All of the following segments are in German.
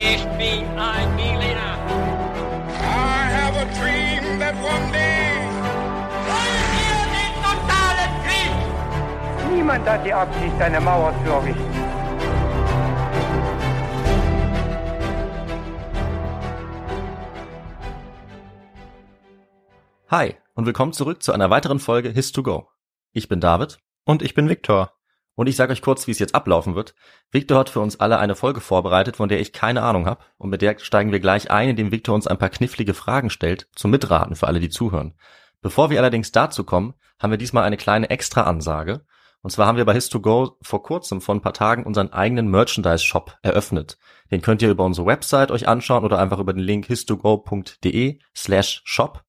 Ich bin ein Berliner. I have a dream that one day. Wollen wir den totalen Krieg? Niemand hat die Absicht, eine Mauer zu errichten. Hi und willkommen zurück zu einer weiteren Folge His2Go. Ich bin David Und ich bin Viktor. Und ich sage euch kurz, wie es jetzt ablaufen wird. Victor hat für uns alle eine Folge vorbereitet, von der ich keine Ahnung habe und mit der steigen wir gleich ein, indem Victor uns ein paar knifflige Fragen stellt zum Mitraten für alle, die zuhören. Bevor wir allerdings dazu kommen, haben wir diesmal eine kleine Extra-Ansage. Und zwar haben wir bei His2Go vor kurzem, vor ein paar Tagen, unseren eigenen Merchandise-Shop eröffnet. Den könnt ihr über unsere Website euch anschauen oder einfach über den Link his2go.de slash shop.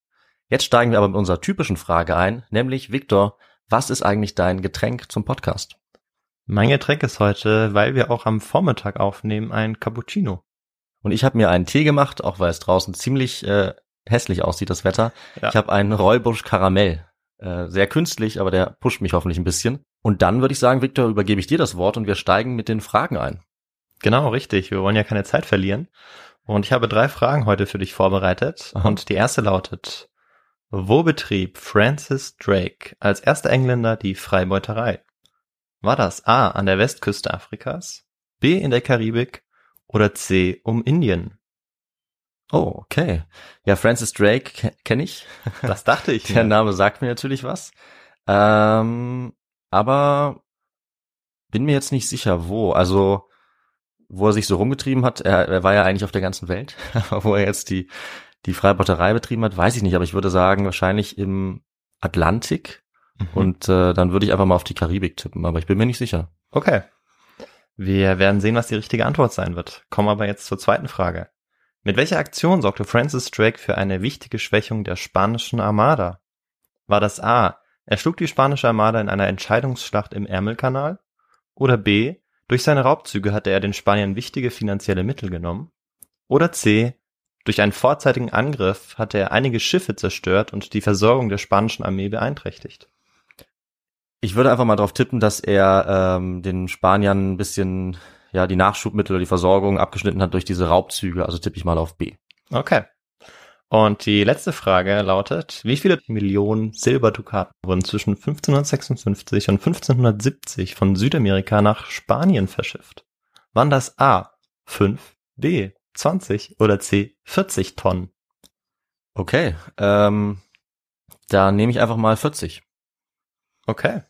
Jetzt steigen wir aber mit unserer typischen Frage ein, nämlich Victor, was ist eigentlich dein Getränk zum Podcast? Mein Getränk ist heute, weil wir auch am Vormittag aufnehmen, ein Cappuccino. Und ich habe mir einen Tee gemacht, auch weil es draußen ziemlich äh, hässlich aussieht, das Wetter. Ja. Ich habe einen Räubusch Karamell. Äh, sehr künstlich, aber der pusht mich hoffentlich ein bisschen. Und dann würde ich sagen, Victor, übergebe ich dir das Wort und wir steigen mit den Fragen ein. Genau, richtig. Wir wollen ja keine Zeit verlieren. Und ich habe drei Fragen heute für dich vorbereitet. Aha. Und die erste lautet, wo betrieb Francis Drake als erster Engländer die Freibeuterei? War das A an der Westküste Afrikas, B in der Karibik oder C um Indien? Oh, okay. Ja, Francis Drake ke- kenne ich. Das dachte ich. Der. Name sagt mir natürlich was. Ähm, aber bin mir jetzt nicht sicher, wo. Also, wo er sich so rumgetrieben hat. Er, er war ja eigentlich auf der ganzen Welt. Aber wo er jetzt die, die Freibeuterei betrieben hat, weiß ich nicht. Aber ich würde sagen, wahrscheinlich im Atlantik. Mhm. Und äh, dann würde ich einfach mal auf die Karibik tippen. Aber ich bin mir nicht sicher. Okay. Wir werden sehen, was die richtige Antwort sein wird. Kommen aber jetzt zur zweiten Frage. Mit welcher Aktion sorgte Francis Drake für eine wichtige Schwächung der spanischen Armada? War das A. Er schlug die spanische Armada in einer Entscheidungsschlacht im Ärmelkanal? Oder B. Durch seine Raubzüge hatte er den Spaniern wichtige finanzielle Mittel genommen? Oder C. Durch einen vorzeitigen Angriff hatte er einige Schiffe zerstört und die Versorgung der spanischen Armee beeinträchtigt? Ich würde einfach mal darauf tippen, dass er ähm, den Spaniern ein bisschen ja die Nachschubmittel oder die Versorgung abgeschnitten hat durch diese Raubzüge. Also tippe ich mal auf B. Okay. Und die letzte Frage lautet, wie viele Millionen Silberdukaten wurden zwischen 1556 und 1570 von Südamerika nach Spanien verschifft? Waren das A 5, B 20 oder C 40 Tonnen? Okay, ähm, da nehme ich einfach mal 40. Okay.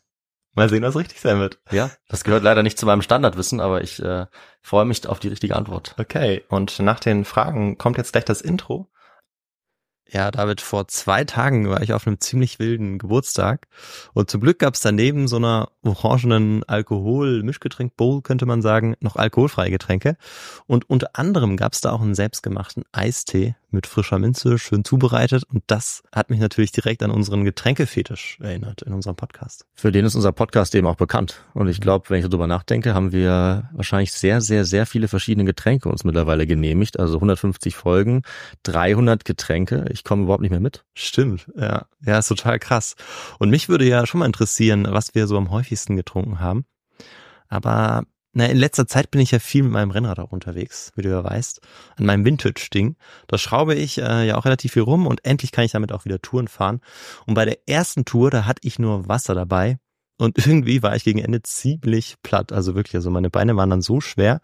Mal sehen, was richtig sein wird. Ja, das gehört leider nicht zu meinem Standardwissen, aber ich äh, freue mich auf die richtige Antwort. Okay, und nach den Fragen kommt jetzt gleich das Intro. Ja, David, vor zwei Tagen war ich auf einem ziemlich wilden Geburtstag und zum Glück gab es daneben so einer orangenen Alkohol-Mischgetränk-Bowl, könnte man sagen, noch alkoholfreie Getränke. Und unter anderem gab es da auch einen selbstgemachten Eistee mit frischer Minze, schön zubereitet. Und das hat mich natürlich direkt an unseren Getränkefetisch erinnert in unserem Podcast. Für den ist unser Podcast eben auch bekannt. Und ich glaube, wenn ich darüber nachdenke, haben wir wahrscheinlich sehr, sehr, sehr viele verschiedene Getränke uns mittlerweile genehmigt. Also 150 Folgen, 300 Getränke. Ich komme überhaupt nicht mehr mit. Stimmt, ja. Ja, ist total krass. Und mich würde ja schon mal interessieren, was wir so am häufigsten getrunken haben. Aber na, in letzter Zeit bin ich ja viel mit meinem Rennrad auch unterwegs, wie du ja weißt, an meinem Vintage-Ding. Da schraube ich äh, ja auch relativ viel rum und endlich kann ich damit auch wieder Touren fahren. Und bei der ersten Tour, da hatte ich nur Wasser dabei. Und irgendwie war ich gegen Ende ziemlich platt, also wirklich, also meine Beine waren dann so schwer.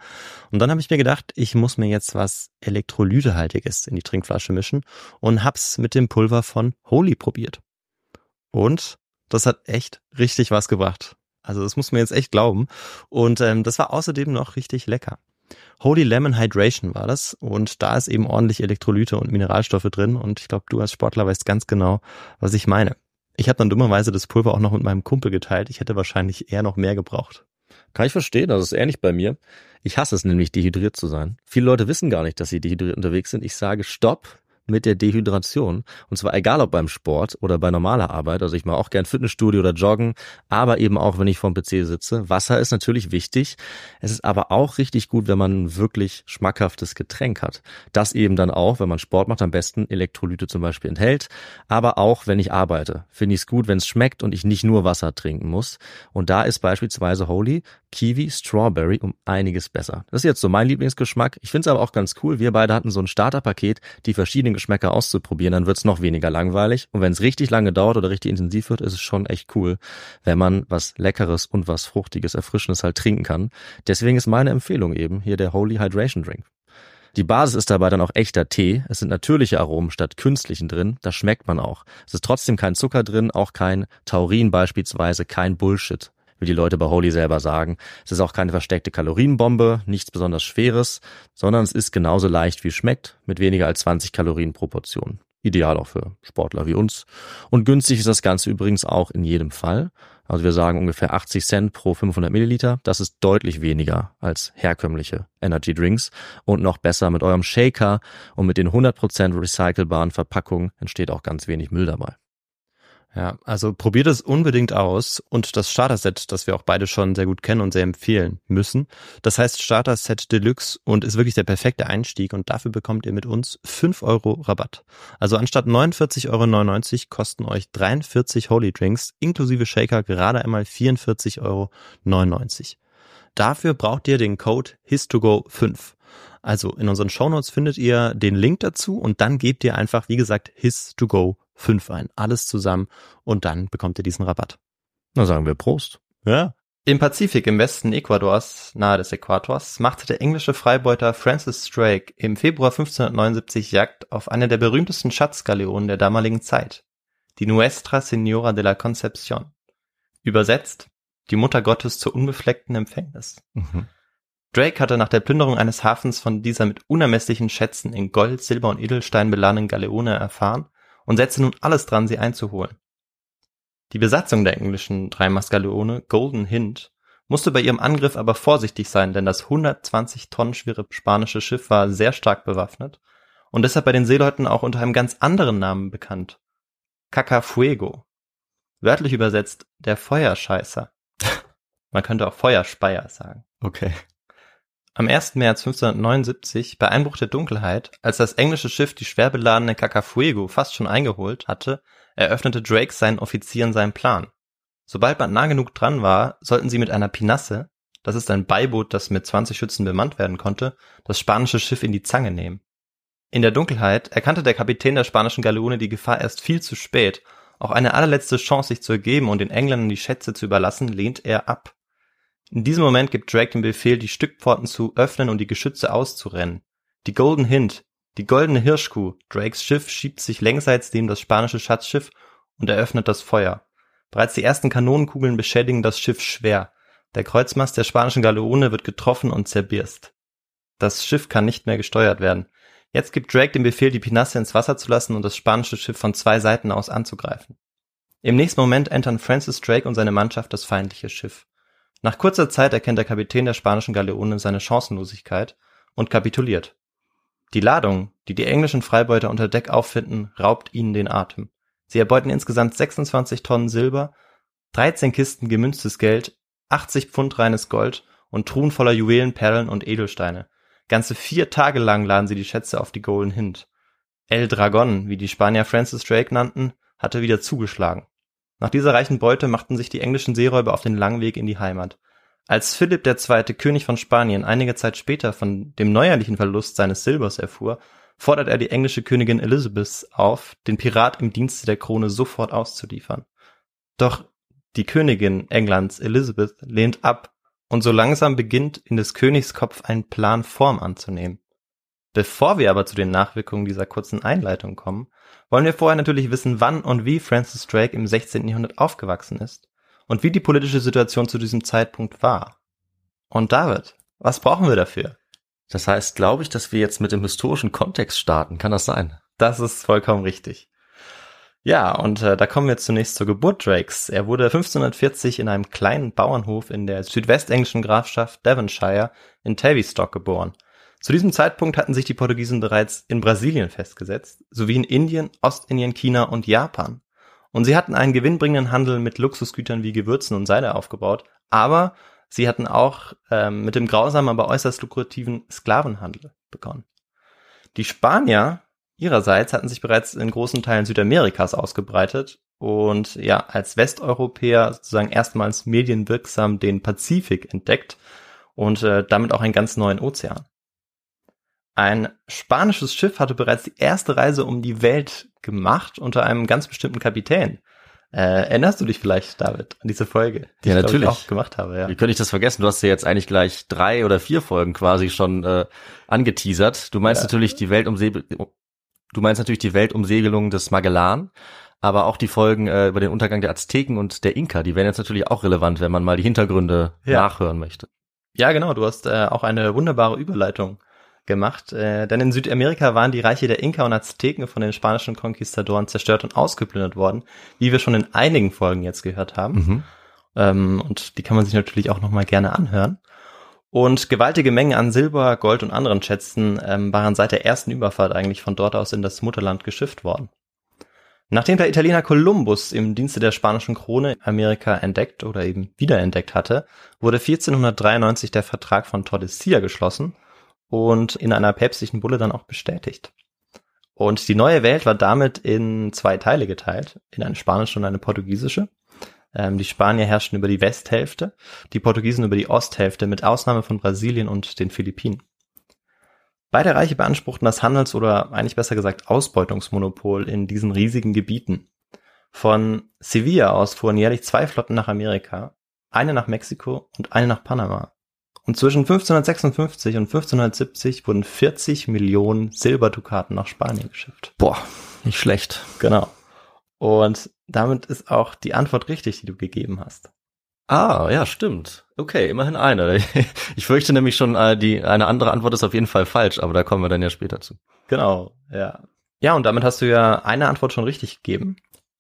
Und dann habe ich mir gedacht, ich muss mir jetzt was Elektrolytehaltiges in die Trinkflasche mischen und hab's mit dem Pulver von Holy probiert. Und das hat echt richtig was gebracht. Also das muss man jetzt echt glauben. Und ähm, das war außerdem noch richtig lecker. Holy Lemon Hydration war das und da ist eben ordentlich Elektrolyte und Mineralstoffe drin und ich glaube, du als Sportler weißt ganz genau, was ich meine. Ich habe dann dummerweise das Pulver auch noch mit meinem Kumpel geteilt. Ich hätte wahrscheinlich eher noch mehr gebraucht. Kann ich verstehen, das ist ähnlich bei mir. Ich hasse es nämlich, dehydriert zu sein. Viele Leute wissen gar nicht, dass sie dehydriert unterwegs sind. Ich sage Stopp, mit der Dehydration. Und zwar egal ob beim Sport oder bei normaler Arbeit. Also ich mache auch gern Fitnessstudio oder Joggen, aber eben auch, wenn ich vorm PC sitze. Wasser ist natürlich wichtig. Es ist aber auch richtig gut, wenn man ein wirklich schmackhaftes Getränk hat. Das eben dann auch, wenn man Sport macht, am besten Elektrolyte zum Beispiel enthält. Aber auch, wenn ich arbeite, finde ich es gut, wenn es schmeckt und ich nicht nur Wasser trinken muss. Und da ist beispielsweise Holy Kiwi Strawberry um einiges besser. Das ist jetzt so mein Lieblingsgeschmack. Ich finde es aber auch ganz cool. Wir beide hatten so ein Starterpaket, die verschiedenen Geschmäcker auszuprobieren. Dann wird es noch weniger langweilig. Und wenn es richtig lange dauert oder richtig intensiv wird, ist es schon echt cool, wenn man was Leckeres und was Fruchtiges, Erfrischendes halt trinken kann. Deswegen ist meine Empfehlung eben hier der Holy Hydration Drink. Die Basis ist dabei dann auch echter Tee. Es sind natürliche Aromen statt künstlichen drin. Das schmeckt man auch. Es ist trotzdem kein Zucker drin, auch kein Taurin beispielsweise, kein Bullshit wie die Leute bei Holy selber sagen. Es ist auch keine versteckte Kalorienbombe, nichts besonders Schweres, sondern es ist genauso leicht wie schmeckt, mit weniger als 20 Kalorien pro Portion. Ideal auch für Sportler wie uns. Und günstig ist das Ganze übrigens auch in jedem Fall. Also wir sagen ungefähr 80 Cent pro 500 Milliliter. Das ist deutlich weniger als herkömmliche Energy Drinks. Und noch besser mit eurem Shaker und mit den 100% recycelbaren Verpackungen entsteht auch ganz wenig Müll dabei. Ja, also probiert es unbedingt aus und das Starter-Set, das wir auch beide schon sehr gut kennen und sehr empfehlen müssen. Das heißt Starter-Set Deluxe und ist wirklich der perfekte Einstieg und dafür bekommt ihr mit uns 5 Euro Rabatt. Also anstatt 49,99 Euro kosten euch 43 Holy Drinks inklusive Shaker gerade einmal 44,99 Euro. Dafür braucht ihr den Code HISTOGO5. Also in unseren Shownotes findet ihr den Link dazu und dann gebt ihr einfach, wie gesagt, HIS2GO 5 ein. Alles zusammen und dann bekommt ihr diesen Rabatt. Na sagen wir Prost. Ja. Im Pazifik im Westen Ecuadors, nahe des Äquators, machte der englische Freibeuter Francis Drake im Februar 1579 Jagd auf eine der berühmtesten Schatzgaleonen der damaligen Zeit, die Nuestra Señora de la Concepción. Übersetzt, die Mutter Gottes zur unbefleckten Empfängnis. Mhm. Drake hatte nach der Plünderung eines Hafens von dieser mit unermesslichen Schätzen in Gold, Silber und Edelstein beladenen Galeone erfahren und setzte nun alles dran, sie einzuholen. Die Besatzung der englischen Dreimaskaleone Golden Hind musste bei ihrem Angriff aber vorsichtig sein, denn das 120 Tonnen schwere spanische Schiff war sehr stark bewaffnet und deshalb bei den Seeleuten auch unter einem ganz anderen Namen bekannt. Cacafuego. Wörtlich übersetzt der Feuerscheißer. Man könnte auch Feuerspeier sagen. Okay. Am 1. März 1579, bei Einbruch der Dunkelheit, als das englische Schiff die schwer beladene Cacafuego fast schon eingeholt hatte, eröffnete Drake seinen Offizieren seinen Plan. Sobald man nah genug dran war, sollten sie mit einer Pinasse, das ist ein Beiboot, das mit 20 Schützen bemannt werden konnte, das spanische Schiff in die Zange nehmen. In der Dunkelheit erkannte der Kapitän der spanischen Galeone die Gefahr erst viel zu spät. Auch eine allerletzte Chance, sich zu ergeben und den Engländern die Schätze zu überlassen, lehnt er ab. In diesem Moment gibt Drake den Befehl, die Stückpforten zu öffnen und die Geschütze auszurennen. Die Golden Hind, die goldene Hirschkuh, Drakes Schiff schiebt sich längsseits neben das spanische Schatzschiff und eröffnet das Feuer. Bereits die ersten Kanonenkugeln beschädigen das Schiff schwer. Der Kreuzmast der spanischen Galeone wird getroffen und zerbirst. Das Schiff kann nicht mehr gesteuert werden. Jetzt gibt Drake den Befehl, die Pinasse ins Wasser zu lassen und das spanische Schiff von zwei Seiten aus anzugreifen. Im nächsten Moment entern Francis Drake und seine Mannschaft das feindliche Schiff. Nach kurzer Zeit erkennt der Kapitän der spanischen Galeone seine Chancenlosigkeit und kapituliert. Die Ladung, die die englischen Freibeuter unter Deck auffinden, raubt ihnen den Atem. Sie erbeuten insgesamt 26 Tonnen Silber, 13 Kisten gemünztes Geld, 80 Pfund reines Gold und Truhen voller Juwelen, Perlen und Edelsteine. Ganze vier Tage lang laden sie die Schätze auf die Golden Hind. El Dragon, wie die Spanier Francis Drake nannten, hatte wieder zugeschlagen. Nach dieser reichen Beute machten sich die englischen Seeräuber auf den langen Weg in die Heimat. Als Philipp II., König von Spanien, einige Zeit später von dem neuerlichen Verlust seines Silbers erfuhr, fordert er die englische Königin Elizabeth auf, den Pirat im Dienste der Krone sofort auszuliefern. Doch die Königin Englands Elizabeth lehnt ab und so langsam beginnt in des Königs Kopf ein Plan Form anzunehmen. Bevor wir aber zu den Nachwirkungen dieser kurzen Einleitung kommen, wollen wir vorher natürlich wissen, wann und wie Francis Drake im 16. Jahrhundert aufgewachsen ist und wie die politische Situation zu diesem Zeitpunkt war. Und David, was brauchen wir dafür? Das heißt, glaube ich, dass wir jetzt mit dem historischen Kontext starten. Kann das sein? Das ist vollkommen richtig. Ja, und äh, da kommen wir zunächst zur Geburt Drakes. Er wurde 1540 in einem kleinen Bauernhof in der südwestenglischen Grafschaft Devonshire in Tavistock geboren. Zu diesem Zeitpunkt hatten sich die Portugiesen bereits in Brasilien festgesetzt, sowie in Indien, Ostindien, China und Japan. Und sie hatten einen gewinnbringenden Handel mit Luxusgütern wie Gewürzen und Seide aufgebaut, aber sie hatten auch ähm, mit dem grausamen, aber äußerst lukrativen Sklavenhandel begonnen. Die Spanier ihrerseits hatten sich bereits in großen Teilen Südamerikas ausgebreitet und ja, als Westeuropäer sozusagen erstmals medienwirksam den Pazifik entdeckt und äh, damit auch einen ganz neuen Ozean. Ein spanisches Schiff hatte bereits die erste Reise um die Welt gemacht unter einem ganz bestimmten Kapitän. Äh, erinnerst du dich vielleicht, David, an diese Folge, die ja, ich, natürlich. Ich auch gemacht habe? Ja. Wie könnte ich das vergessen? Du hast ja jetzt eigentlich gleich drei oder vier Folgen quasi schon äh, angeteasert. Du meinst ja. natürlich die Weltumsegel du meinst natürlich die Weltumsegelung des Magellan, aber auch die Folgen äh, über den Untergang der Azteken und der Inka, die wären jetzt natürlich auch relevant, wenn man mal die Hintergründe ja. nachhören möchte. Ja, genau, du hast äh, auch eine wunderbare Überleitung gemacht, äh, denn in Südamerika waren die Reiche der Inka und Azteken von den spanischen Konquistadoren zerstört und ausgeplündert worden, wie wir schon in einigen Folgen jetzt gehört haben. Mhm. Ähm, und die kann man sich natürlich auch nochmal gerne anhören. Und gewaltige Mengen an Silber, Gold und anderen Schätzen ähm, waren seit der ersten Überfahrt eigentlich von dort aus in das Mutterland geschifft worden. Nachdem der Italiener Kolumbus im Dienste der spanischen Krone Amerika entdeckt oder eben wiederentdeckt hatte, wurde 1493 der Vertrag von Tordesillas geschlossen und in einer päpstlichen Bulle dann auch bestätigt. Und die neue Welt war damit in zwei Teile geteilt, in eine spanische und eine portugiesische. Ähm, die Spanier herrschten über die Westhälfte, die Portugiesen über die Osthälfte, mit Ausnahme von Brasilien und den Philippinen. Beide Reiche beanspruchten das Handels- oder eigentlich besser gesagt Ausbeutungsmonopol in diesen riesigen Gebieten. Von Sevilla aus fuhren jährlich zwei Flotten nach Amerika, eine nach Mexiko und eine nach Panama. Und zwischen 1556 und 1570 wurden 40 Millionen Silberdukaten nach Spanien geschifft. Boah, nicht schlecht. Genau. Und damit ist auch die Antwort richtig, die du gegeben hast. Ah, ja, stimmt. Okay, immerhin eine. Ich fürchte nämlich schon, äh, die eine andere Antwort ist auf jeden Fall falsch, aber da kommen wir dann ja später zu. Genau, ja. Ja, und damit hast du ja eine Antwort schon richtig gegeben.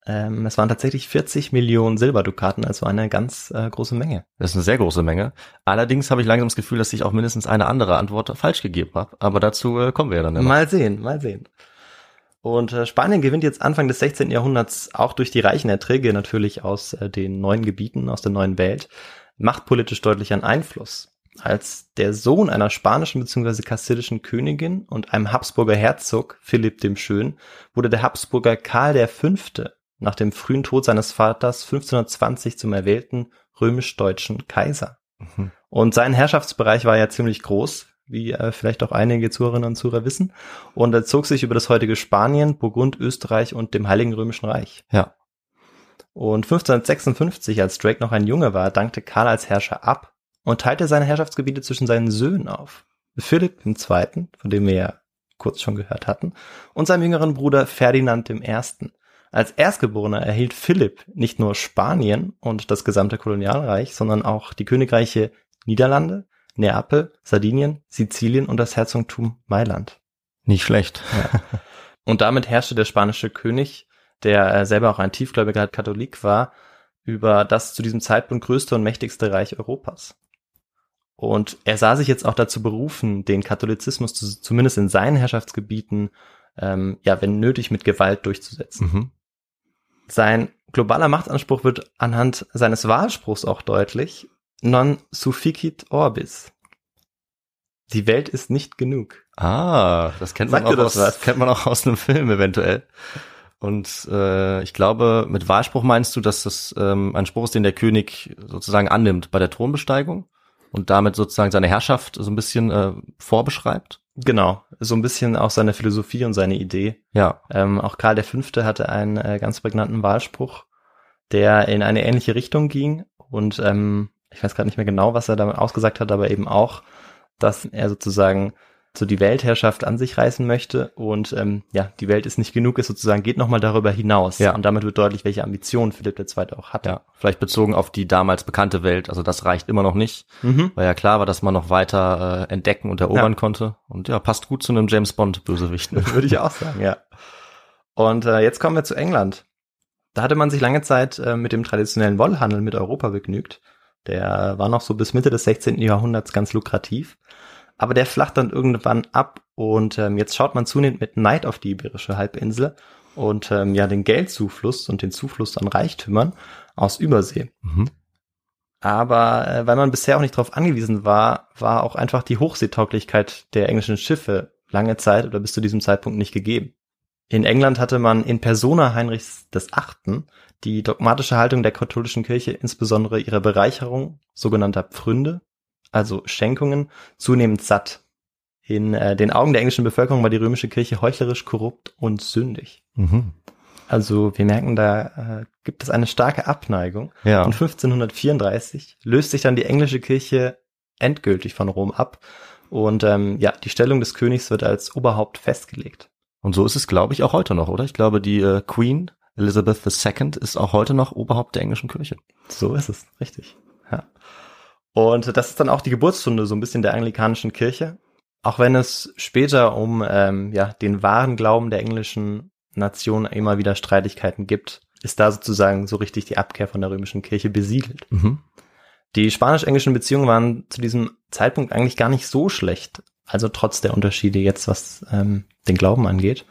Ähm, es waren tatsächlich 40 Millionen Silberdukaten, also eine ganz äh, große Menge. Das ist eine sehr große Menge. Allerdings habe ich langsam das Gefühl, dass ich auch mindestens eine andere Antwort falsch gegeben habe. Aber dazu äh, kommen wir ja dann. Immer. Mal sehen, mal sehen. Und äh, Spanien gewinnt jetzt Anfang des 16. Jahrhunderts auch durch die reichen Erträge natürlich aus äh, den neuen Gebieten, aus der neuen Welt, machtpolitisch deutlich an Einfluss. Als der Sohn einer spanischen bzw. kastilischen Königin und einem Habsburger Herzog, Philipp dem Schön, wurde der Habsburger Karl V. nach dem frühen Tod seines Vaters 1520 zum erwählten römisch-deutschen Kaiser. Mhm. Und sein Herrschaftsbereich war ja ziemlich groß, wie äh, vielleicht auch einige Zuhörerinnen und Zuhörer wissen. Und er zog sich über das heutige Spanien, Burgund, Österreich und dem Heiligen Römischen Reich. Ja. Und 1556, als Drake noch ein Junge war, dankte Karl als Herrscher ab und teilte seine Herrschaftsgebiete zwischen seinen Söhnen auf. Philipp II., von dem wir ja kurz schon gehört hatten, und seinem jüngeren Bruder Ferdinand I. Als Erstgeborener erhielt Philipp nicht nur Spanien und das gesamte Kolonialreich, sondern auch die Königreiche Niederlande, Neapel, Sardinien, Sizilien und das Herzogtum Mailand. Nicht schlecht. Ja. Und damit herrschte der spanische König, der äh, selber auch ein tiefgläubiger Katholik war, über das zu diesem Zeitpunkt größte und mächtigste Reich Europas. Und er sah sich jetzt auch dazu berufen, den Katholizismus zu, zumindest in seinen Herrschaftsgebieten, ähm, ja, wenn nötig, mit Gewalt durchzusetzen. Mhm. Sein globaler Machtanspruch wird anhand seines Wahlspruchs auch deutlich, non sufficit orbis. Die Welt ist nicht genug. Ah, das kennt man, auch aus, was? kennt man auch aus einem Film eventuell. Und äh, ich glaube, mit Wahlspruch meinst du, dass das ähm, ein Spruch ist, den der König sozusagen annimmt bei der Thronbesteigung und damit sozusagen seine Herrschaft so ein bisschen äh, vorbeschreibt? Genau, so ein bisschen auch seine Philosophie und seine Idee. Ja. Ähm, auch Karl V. hatte einen äh, ganz prägnanten Wahlspruch, der in eine ähnliche Richtung ging und ähm, ich weiß gerade nicht mehr genau, was er damit ausgesagt hat, aber eben auch, dass er sozusagen so die Weltherrschaft an sich reißen möchte und ähm, ja, die Welt ist nicht genug, ist sozusagen, geht nochmal darüber hinaus. Ja. Und damit wird deutlich, welche Ambitionen Philipp II. auch hat. Ja, vielleicht bezogen auf die damals bekannte Welt, also das reicht immer noch nicht, mhm. weil ja klar war, dass man noch weiter äh, entdecken und erobern ja. konnte. Und ja, passt gut zu einem James Bond-Bösewicht. Würde ich auch sagen, ja. Und äh, jetzt kommen wir zu England. Da hatte man sich lange Zeit äh, mit dem traditionellen Wollhandel mit Europa begnügt. Der war noch so bis Mitte des 16. Jahrhunderts ganz lukrativ. Aber der flacht dann irgendwann ab und ähm, jetzt schaut man zunehmend mit Neid auf die Iberische Halbinsel und ähm, ja den Geldzufluss und den Zufluss an Reichtümern aus Übersee. Mhm. Aber äh, weil man bisher auch nicht darauf angewiesen war, war auch einfach die Hochseetauglichkeit der englischen Schiffe lange Zeit oder bis zu diesem Zeitpunkt nicht gegeben. In England hatte man in Persona Heinrichs des Achten die dogmatische Haltung der katholischen Kirche, insbesondere ihre Bereicherung sogenannter Pfründe, also Schenkungen, zunehmend satt. In äh, den Augen der englischen Bevölkerung war die römische Kirche heuchlerisch, korrupt und sündig. Mhm. Also wir merken, da äh, gibt es eine starke Abneigung. Ja. Und 1534 löst sich dann die englische Kirche endgültig von Rom ab. Und ähm, ja, die Stellung des Königs wird als Oberhaupt festgelegt. Und so ist es, glaube ich, auch heute noch, oder? Ich glaube, die äh, Queen Elizabeth II ist auch heute noch Oberhaupt der englischen Kirche. So ist es, richtig. Ja. Und das ist dann auch die Geburtsstunde so ein bisschen der anglikanischen Kirche. Auch wenn es später um ähm, ja, den wahren Glauben der englischen Nation immer wieder Streitigkeiten gibt, ist da sozusagen so richtig die Abkehr von der römischen Kirche besiegelt. Mhm. Die spanisch-englischen Beziehungen waren zu diesem Zeitpunkt eigentlich gar nicht so schlecht. Also trotz der Unterschiede jetzt, was ähm, den Glauben angeht.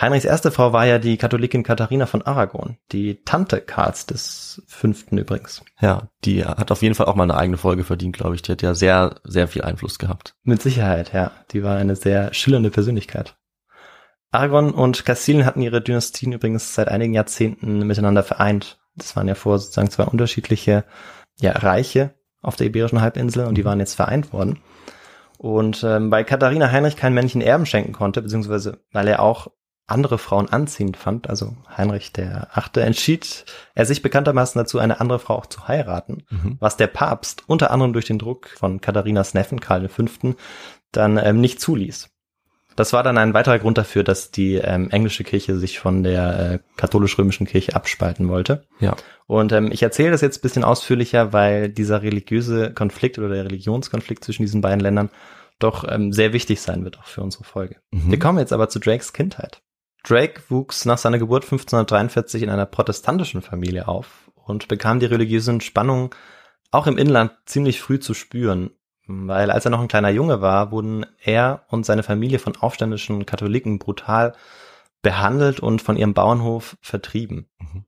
Heinrichs erste Frau war ja die Katholikin Katharina von Aragon, die Tante Karls des Fünften übrigens. Ja, die hat auf jeden Fall auch mal eine eigene Folge verdient, glaube ich. Die hat ja sehr, sehr viel Einfluss gehabt. Mit Sicherheit, ja. Die war eine sehr schillernde Persönlichkeit. Aragon und Kastilien hatten ihre Dynastien übrigens seit einigen Jahrzehnten miteinander vereint. Das waren ja vor sozusagen zwei unterschiedliche ja, Reiche auf der Iberischen Halbinsel und die waren jetzt vereint worden. Und ähm, weil Katharina Heinrich keinen männlichen Erben schenken konnte, beziehungsweise weil er auch andere Frauen anziehend fand, also Heinrich der Achte, entschied er sich bekanntermaßen dazu, eine andere Frau auch zu heiraten, Mhm. was der Papst unter anderem durch den Druck von Katharinas Neffen Karl V. dann ähm, nicht zuließ. Das war dann ein weiterer Grund dafür, dass die ähm, englische Kirche sich von der äh, katholisch-römischen Kirche abspalten wollte. Ja. Und ähm, ich erzähle das jetzt ein bisschen ausführlicher, weil dieser religiöse Konflikt oder der Religionskonflikt zwischen diesen beiden Ländern doch ähm, sehr wichtig sein wird auch für unsere Folge. Mhm. Wir kommen jetzt aber zu Drakes Kindheit. Drake wuchs nach seiner Geburt 1543 in einer protestantischen Familie auf und bekam die religiösen Spannungen auch im Inland ziemlich früh zu spüren, weil als er noch ein kleiner Junge war, wurden er und seine Familie von aufständischen Katholiken brutal behandelt und von ihrem Bauernhof vertrieben. Mhm.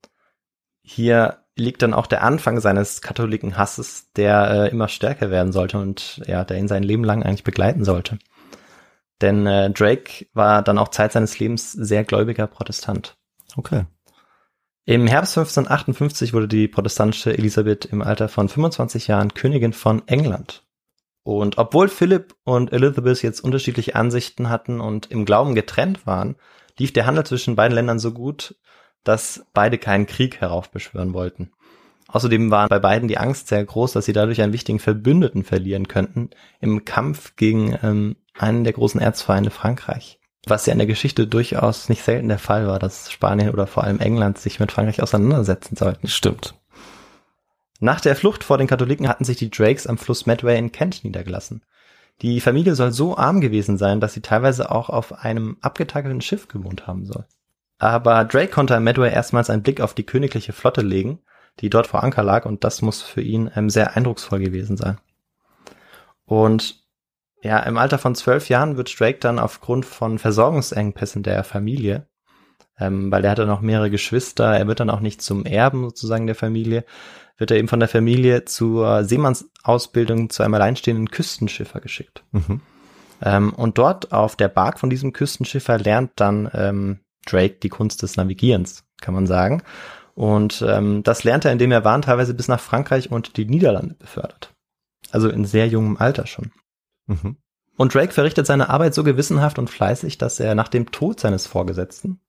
Hier liegt dann auch der Anfang seines Katholikenhasses, der äh, immer stärker werden sollte und ja, der ihn sein Leben lang eigentlich begleiten sollte. Denn äh, Drake war dann auch Zeit seines Lebens sehr gläubiger Protestant. Okay. Im Herbst 1558 wurde die protestantische Elisabeth im Alter von 25 Jahren Königin von England. Und obwohl Philipp und Elizabeth jetzt unterschiedliche Ansichten hatten und im Glauben getrennt waren, lief der Handel zwischen beiden Ländern so gut, dass beide keinen Krieg heraufbeschwören wollten. Außerdem war bei beiden die Angst sehr groß, dass sie dadurch einen wichtigen Verbündeten verlieren könnten im Kampf gegen ähm, einen der großen Erzfeinde Frankreich. Was ja in der Geschichte durchaus nicht selten der Fall war, dass Spanien oder vor allem England sich mit Frankreich auseinandersetzen sollten. Stimmt. Nach der Flucht vor den Katholiken hatten sich die Drakes am Fluss Medway in Kent niedergelassen. Die Familie soll so arm gewesen sein, dass sie teilweise auch auf einem abgetakelten Schiff gewohnt haben soll. Aber Drake konnte am Medway erstmals einen Blick auf die königliche Flotte legen, die dort vor Anker lag, und das muss für ihn ähm, sehr eindrucksvoll gewesen sein. Und ja, im Alter von zwölf Jahren wird Drake dann aufgrund von Versorgungsengpässen der Familie, ähm, weil er hatte noch mehrere Geschwister, er wird dann auch nicht zum Erben sozusagen der Familie, wird er eben von der Familie zur Seemannsausbildung zu einem alleinstehenden Küstenschiffer geschickt. Mhm. Ähm, und dort auf der Bark von diesem Küstenschiffer lernt dann ähm, Drake die Kunst des Navigierens, kann man sagen. Und ähm, das lernt er, indem er Waren teilweise bis nach Frankreich und die Niederlande befördert. Also in sehr jungem Alter schon. Mhm. Und Drake verrichtet seine Arbeit so gewissenhaft und fleißig, dass er nach dem Tod seines Vorgesetzten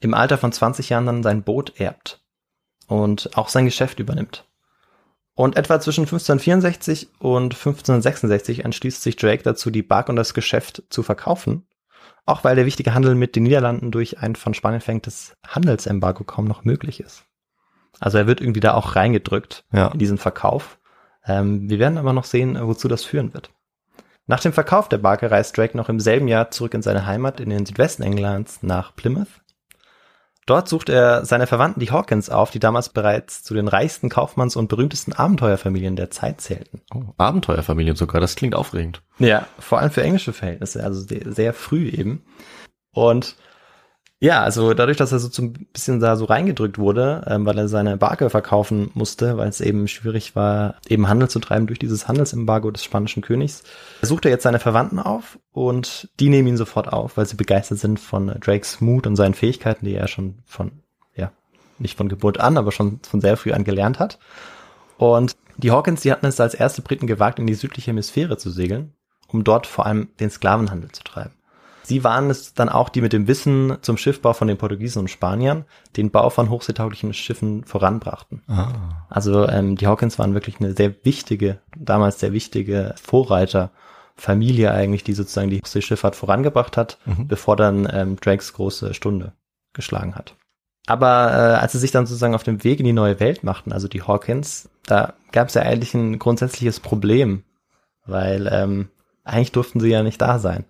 im Alter von 20 Jahren dann sein Boot erbt und auch sein Geschäft übernimmt. Und etwa zwischen 1564 und 1566 entschließt sich Drake dazu, die Bark und das Geschäft zu verkaufen, auch weil der wichtige Handel mit den Niederlanden durch ein von Spanien verhängtes Handelsembargo kaum noch möglich ist. Also er wird irgendwie da auch reingedrückt Ja. in diesen Verkauf. Ähm, wir werden aber noch sehen, wozu das führen wird. Nach dem Verkauf der Barke reist Drake noch im selben Jahr zurück in seine Heimat in den Südwesten Englands nach Plymouth. Dort sucht er seine Verwandten, die Hawkins, auf, die damals bereits zu den reichsten Kaufmanns- und berühmtesten Abenteuerfamilien der Zeit zählten. Oh, Abenteuerfamilien sogar, das klingt aufregend. Ja, vor allem für englische Verhältnisse, also sehr, sehr früh eben. Und ja, also dadurch, dass er so ein bisschen da so reingedrückt wurde, ähm, weil er seine Barke verkaufen musste, weil es eben schwierig war, eben Handel zu treiben durch dieses Handelsembargo des spanischen Königs, sucht er jetzt seine Verwandten auf und die nehmen ihn sofort auf, weil sie begeistert sind von Drakes Mut und seinen Fähigkeiten, die er schon von, ja, nicht von Geburt an, aber schon von sehr früh an gelernt hat. Und die Hawkins, die hatten es als erste Briten gewagt, in die südliche Hemisphäre zu segeln, um dort vor allem den Sklavenhandel zu treiben. Sie waren es dann auch, die mit dem Wissen zum Schiffbau von den Portugiesen und Spaniern den Bau von hochseetauglichen Schiffen voranbrachten. Ah. Also ähm, die Hawkins waren wirklich eine sehr wichtige, damals sehr wichtige Vorreiterfamilie eigentlich, die sozusagen die Hochseeschifffahrt vorangebracht hat, Mhm. bevor dann ähm, Drakes große Stunde geschlagen hat. Aber äh, als sie sich dann sozusagen auf dem Weg in die neue Welt machten, also die Hawkins, da gab es ja eigentlich ein grundsätzliches Problem, weil ähm, eigentlich durften sie ja nicht da sein.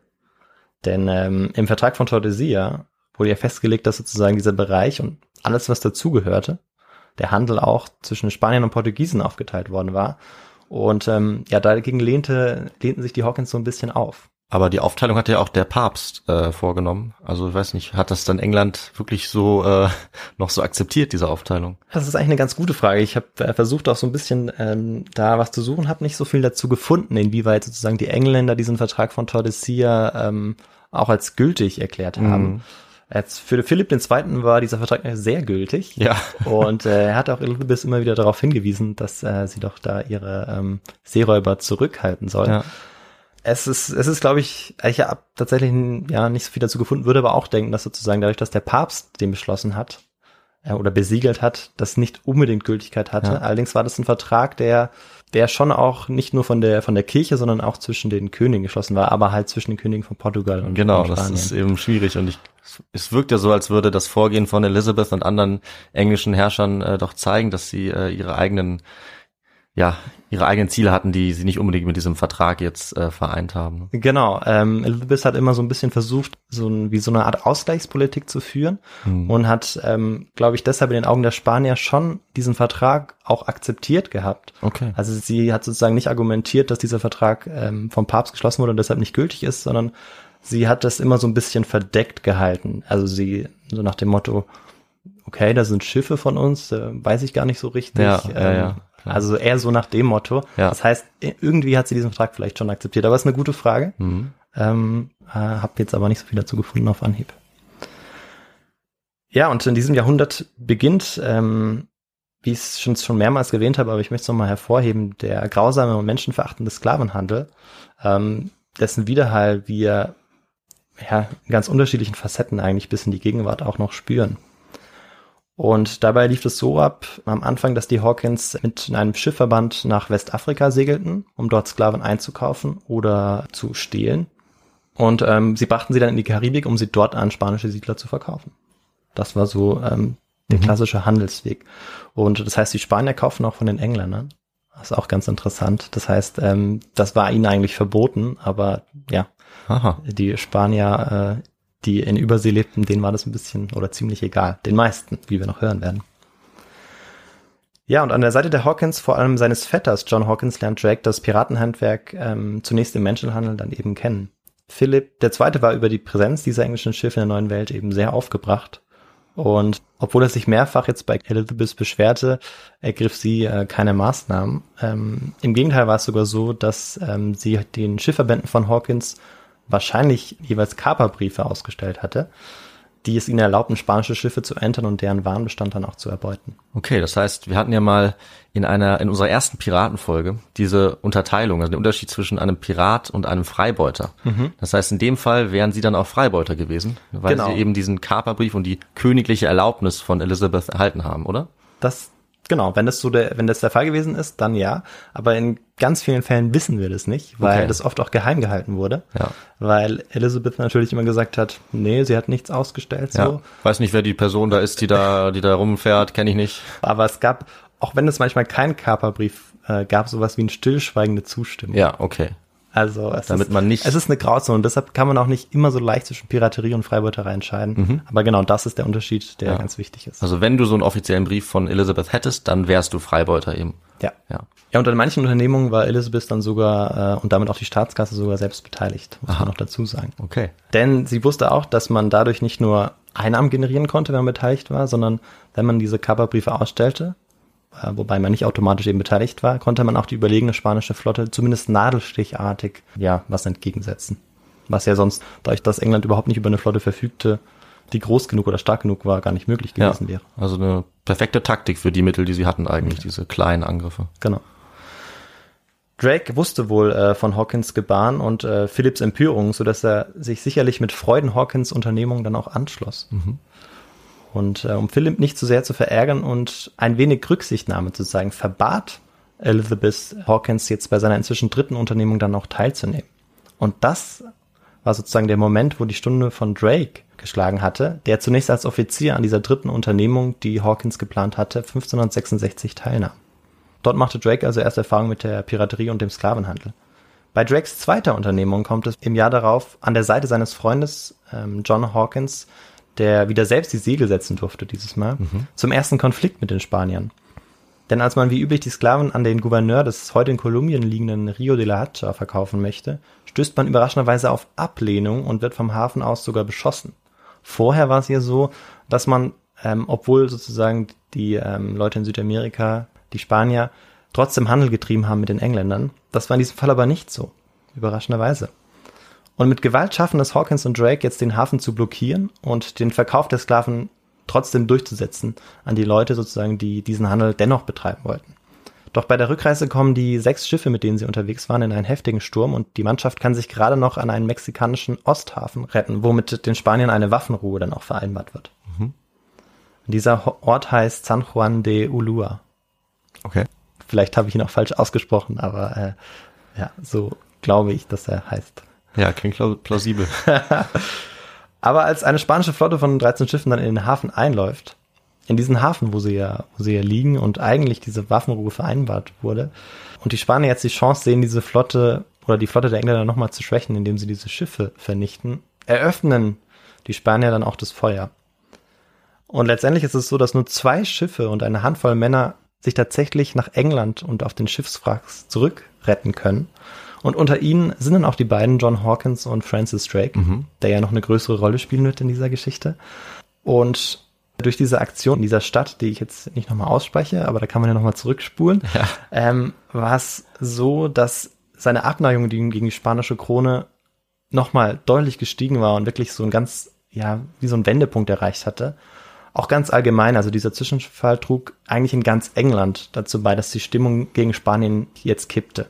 Denn ähm, im Vertrag von Tordesillas wurde ja festgelegt, dass sozusagen dieser Bereich und alles, was dazugehörte, der Handel auch zwischen Spaniern und Portugiesen aufgeteilt worden war. Und ähm, ja, dagegen lehnte, lehnten sich die Hawkins so ein bisschen auf. Aber die Aufteilung hat ja auch der Papst äh, vorgenommen. Also ich weiß nicht, hat das dann England wirklich so äh, noch so akzeptiert, diese Aufteilung? Das ist eigentlich eine ganz gute Frage. Ich habe äh, versucht auch so ein bisschen ähm, da was zu suchen, habe nicht so viel dazu gefunden, inwieweit sozusagen die Engländer diesen Vertrag von Tordesillas ähm, auch als gültig erklärt haben. Mhm. Jetzt für Philipp II. war dieser Vertrag sehr gültig. Ja. Und äh, er hat auch Elizabeth immer wieder darauf hingewiesen, dass äh, sie doch da ihre ähm, Seeräuber zurückhalten soll. Ja. Es ist, es ist, glaube ich, ich habe tatsächlich ja nicht so viel dazu gefunden, würde aber auch denken, dass sozusagen dadurch, dass der Papst den beschlossen hat äh, oder besiegelt hat, das nicht unbedingt Gültigkeit hatte. Ja. Allerdings war das ein Vertrag, der der schon auch nicht nur von der von der Kirche, sondern auch zwischen den Königen geschlossen war, aber halt zwischen den Königen von Portugal und Genau, und das ist eben schwierig und ich, es wirkt ja so, als würde das Vorgehen von Elizabeth und anderen englischen Herrschern äh, doch zeigen, dass sie äh, ihre eigenen, ja, ihre eigenen Ziele hatten, die sie nicht unbedingt mit diesem Vertrag jetzt äh, vereint haben. Genau, ähm, Elizabeth hat immer so ein bisschen versucht, so ein, wie so eine Art Ausgleichspolitik zu führen Hm. und hat, ähm, glaube ich, deshalb in den Augen der Spanier schon diesen Vertrag auch akzeptiert gehabt. Okay. Also sie hat sozusagen nicht argumentiert, dass dieser Vertrag ähm, vom Papst geschlossen wurde und deshalb nicht gültig ist, sondern sie hat das immer so ein bisschen verdeckt gehalten. Also sie so nach dem Motto, okay, da sind Schiffe von uns, äh, weiß ich gar nicht so richtig. Ja, ja, ja, klar. Also eher so nach dem Motto. Ja. Das heißt, irgendwie hat sie diesen Vertrag vielleicht schon akzeptiert, aber ist eine gute Frage. Mhm. Ähm, äh, hab jetzt aber nicht so viel dazu gefunden auf Anhieb. Ja, und in diesem Jahrhundert beginnt, ähm, wie ich es schon, schon mehrmals erwähnt habe, aber ich möchte es nochmal hervorheben, der grausame und menschenverachtende Sklavenhandel, ähm, dessen Widerhall wir ja, in ganz unterschiedlichen Facetten eigentlich bis in die Gegenwart auch noch spüren. Und dabei lief es so ab am Anfang, dass die Hawkins mit einem Schiffverband nach Westafrika segelten, um dort Sklaven einzukaufen oder zu stehlen. Und ähm, sie brachten sie dann in die Karibik, um sie dort an spanische Siedler zu verkaufen. Das war so ähm, der Mhm. klassische Handelsweg. Und das heißt, die Spanier kaufen auch von den Engländern. Das ist auch ganz interessant. Das heißt, ähm, das war ihnen eigentlich verboten, aber ja, Aha. die Spanier, äh, die in Übersee lebten, denen war das ein bisschen oder ziemlich egal. Den meisten, wie wir noch hören werden. Ja, und an der Seite der Hawkins, vor allem seines Vetters John Hawkins, lernt Drake das Piratenhandwerk ähm, zunächst im Menschenhandel dann eben kennen. Philipp II. war über die Präsenz dieser englischen Schiffe in der neuen Welt eben sehr aufgebracht. Und obwohl er sich mehrfach jetzt bei Elizabeth beschwerte, ergriff sie äh, keine Maßnahmen. Ähm, Im Gegenteil war es sogar so, dass ähm, sie den Schiffverbänden von Hawkins wahrscheinlich jeweils Kaperbriefe ausgestellt hatte, die es ihnen erlaubten, spanische Schiffe zu entern und deren Warenbestand dann auch zu erbeuten. Okay, das heißt, wir hatten ja mal in einer, in unserer ersten Piratenfolge diese Unterteilung, also den Unterschied zwischen einem Pirat und einem Freibeuter. Das heißt, in dem Fall wären sie dann auch Freibeuter gewesen, weil Genau. sie eben diesen Kaperbrief und die königliche Erlaubnis von Elizabeth erhalten haben, oder? Das, genau, wenn das so der, wenn das der Fall gewesen ist, dann ja. Aber in ganz vielen Fällen wissen wir das nicht, weil Okay. das oft auch geheim gehalten wurde. Ja. Weil Elizabeth natürlich immer gesagt hat, nee, sie hat nichts ausgestellt, so. Ja. Weiß nicht, wer die Person da ist, die da, die da rumfährt, kenne ich nicht. Aber es gab, auch wenn es manchmal keinen Kaperbrief äh, gab, sowas wie ein stillschweigende Zustimmung. Ja, okay. Also es Damit ist, man nicht- Es ist eine Grauzone und deshalb kann man auch nicht immer so leicht zwischen Piraterie und Freibeuterei entscheiden. Aber genau das ist der Unterschied, der Ja. ganz wichtig ist. Also wenn du so einen offiziellen Brief von Elizabeth hättest, dann wärst du Freibeuter eben. ja. Ja. Ja, und an manchen Unternehmungen war Elizabeth dann sogar äh, und damit auch die Staatskasse sogar selbst beteiligt, muss man noch dazu sagen. Okay. Denn sie wusste auch, dass man dadurch nicht nur Einnahmen generieren konnte, wenn man beteiligt war, sondern wenn man diese Kaperbriefe ausstellte, wobei man nicht automatisch eben beteiligt war, konnte man auch die überlegene spanische Flotte zumindest nadelstichartig ja was entgegensetzen. Was ja sonst, dadurch, dass England überhaupt nicht über eine Flotte verfügte, die groß genug oder stark genug war, gar nicht möglich Ja. gewesen wäre. Also eine perfekte Taktik für die Mittel, die sie hatten eigentlich, diese kleinen Angriffe. Genau. Drake wusste wohl äh, von Hawkins Gebaren und äh, Philipps Empörung, so dass er sich sicherlich mit Freuden Hawkins Unternehmung dann auch anschloss. Und äh, um Philipp nicht zu sehr zu verärgern und ein wenig Rücksichtnahme zu zeigen, verbat Elizabeth Hawkins jetzt bei seiner inzwischen dritten Unternehmung dann auch teilzunehmen. Und das war sozusagen der Moment, wo die Stunde von Drake geschlagen hatte, der zunächst als Offizier an dieser dritten Unternehmung, die Hawkins geplant hatte, 1566 teilnahm. Dort machte Drake also erst Erfahrung mit der Piraterie und dem Sklavenhandel. Bei Drakes zweiter Unternehmung kommt es im Jahr darauf an der Seite seines Freundes ähm, John Hawkins, der wieder selbst die Segel setzen durfte dieses Mal, zum ersten Konflikt mit den Spaniern. Denn als man wie üblich die Sklaven an den Gouverneur des heute in Kolumbien liegenden Rio de la Hacha verkaufen möchte, stößt man überraschenderweise auf Ablehnung und wird vom Hafen aus sogar beschossen. Vorher war es ja so, dass man, ähm, obwohl sozusagen die ähm, Leute in Südamerika, die Spanier, trotzdem Handel getrieben haben mit den Engländern, das war in diesem Fall aber nicht so. Überraschenderweise. Und mit Gewalt schaffen es Hawkins und Drake jetzt den Hafen zu blockieren und den Verkauf der Sklaven trotzdem durchzusetzen an die Leute sozusagen, die diesen Handel dennoch betreiben wollten. Doch bei der Rückreise kommen die sechs Schiffe, mit denen sie unterwegs waren, in einen heftigen Sturm und die Mannschaft kann sich gerade noch an einen mexikanischen Osthafen retten, womit den Spaniern eine Waffenruhe dann auch vereinbart wird. Dieser Ho- Ort heißt San Juan de Ulua. Okay. Vielleicht habe ich ihn auch falsch ausgesprochen, aber äh, ja, so glaube ich, dass er heißt. Ja, klingt plau- plausibel. Aber als eine spanische Flotte von 13 Schiffen dann in den Hafen einläuft, in diesen Hafen, wo sie ja, wo sie ja liegen und eigentlich diese Waffenruhe vereinbart wurde, und die Spanier jetzt die Chance sehen, diese Flotte oder die Flotte der Engländer nochmal zu schwächen, indem sie diese Schiffe vernichten, eröffnen die Spanier dann auch das Feuer. Und letztendlich ist es so, dass nur zwei Schiffe und eine Handvoll Männer sich tatsächlich nach England und auf den Schiffswracks zurückretten können. Und unter ihnen sind dann auch die beiden John Hawkins und Francis Drake, der ja noch eine größere Rolle spielen wird in dieser Geschichte. Und durch diese Aktion in dieser Stadt, die ich jetzt nicht nochmal ausspreche, aber da kann man ja nochmal zurückspulen, ähm, war es so, dass seine Abneigung gegen gegen die spanische Krone nochmal deutlich gestiegen war und wirklich so ein ganz, ja, wie so ein Wendepunkt erreicht hatte. Auch ganz allgemein, also dieser Zwischenfall trug eigentlich in ganz England dazu bei, dass die Stimmung gegen Spanien jetzt kippte.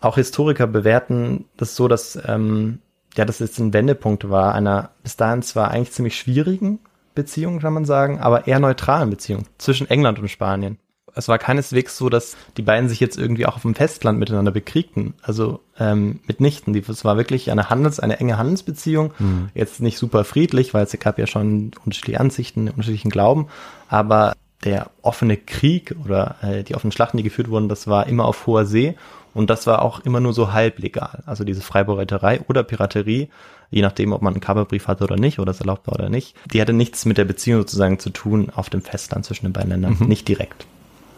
Auch Historiker bewerten das so, dass ähm, ja, das jetzt ein Wendepunkt war, einer bis dahin zwar eigentlich ziemlich schwierigen Beziehung, kann man sagen, aber eher neutralen Beziehung zwischen England und Spanien. Es war keineswegs so, dass die beiden sich jetzt irgendwie auch auf dem Festland miteinander bekriegten. Also ähm, mitnichten. Es war wirklich eine Handels, eine enge Handelsbeziehung. Jetzt nicht super friedlich, weil es gab ja schon unterschiedliche Ansichten, unterschiedlichen Glauben. Aber der offene Krieg oder äh, die offenen Schlachten, die geführt wurden, das war immer auf hoher See. Und das war auch immer nur so halblegal. Also diese Freibeuterei oder Piraterie, je nachdem, ob man einen Kaperbrief hatte oder nicht, oder es erlaubt war oder nicht, die hatte nichts mit der Beziehung sozusagen zu tun auf dem Festland zwischen den beiden Ländern. Nicht direkt,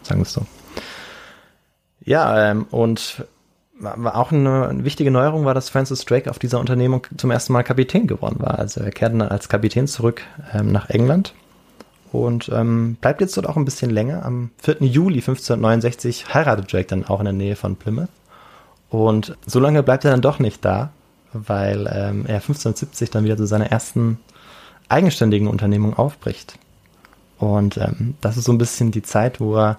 sagen wir es so. Ja, ähm, und war auch eine, eine wichtige Neuerung war, dass Francis Drake auf dieser Unternehmung zum ersten Mal Kapitän geworden war. Also er kehrte dann als Kapitän zurück ähm, nach England und ähm, bleibt jetzt dort auch ein bisschen länger. Am 4. Juli 1569 heiratet Drake dann auch in der Nähe von Plymouth. Und so lange bleibt er dann doch nicht da, weil ähm, er 1570 dann wieder zu seiner ersten eigenständigen Unternehmung aufbricht. Und ähm, das ist so ein bisschen die Zeit, wo er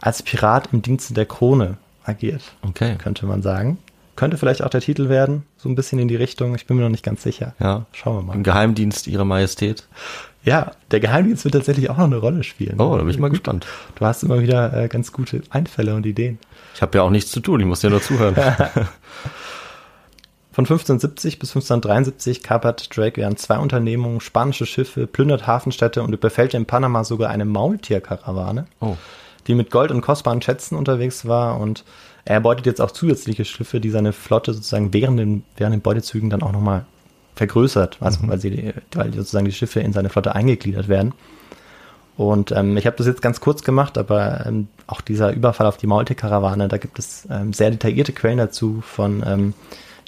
als Pirat im Dienste der Krone agiert, Okay. könnte man sagen. Könnte vielleicht auch der Titel werden, so ein bisschen in die Richtung. Ich bin mir noch nicht ganz sicher. Ja. Schauen wir mal. Im Geheimdienst Ihrer Majestät. Ja, der Geheimdienst wird tatsächlich auch noch eine Rolle spielen. Oh, da bin ich mal Gut. gespannt. Du hast immer wieder äh, ganz gute Einfälle und Ideen. Ich habe ja auch nichts zu tun, ich muss dir nur zuhören. Von 1570 bis 1573 kapert Drake während zwei Unternehmungen spanische Schiffe, plündert Hafenstädte und überfällt in Panama sogar eine Maultierkarawane, Oh. die mit Gold und kostbaren Schätzen unterwegs war und er beutet jetzt auch zusätzliche Schiffe, die seine Flotte sozusagen während den, während den Beutezügen dann auch nochmal vergrößert, also weil sie, weil sozusagen die Schiffe in seine Flotte eingegliedert werden. Und ähm, ich habe das jetzt ganz kurz gemacht, aber ähm, auch dieser Überfall auf die Maultierkarawane, da gibt es ähm, sehr detaillierte Quellen dazu von ähm,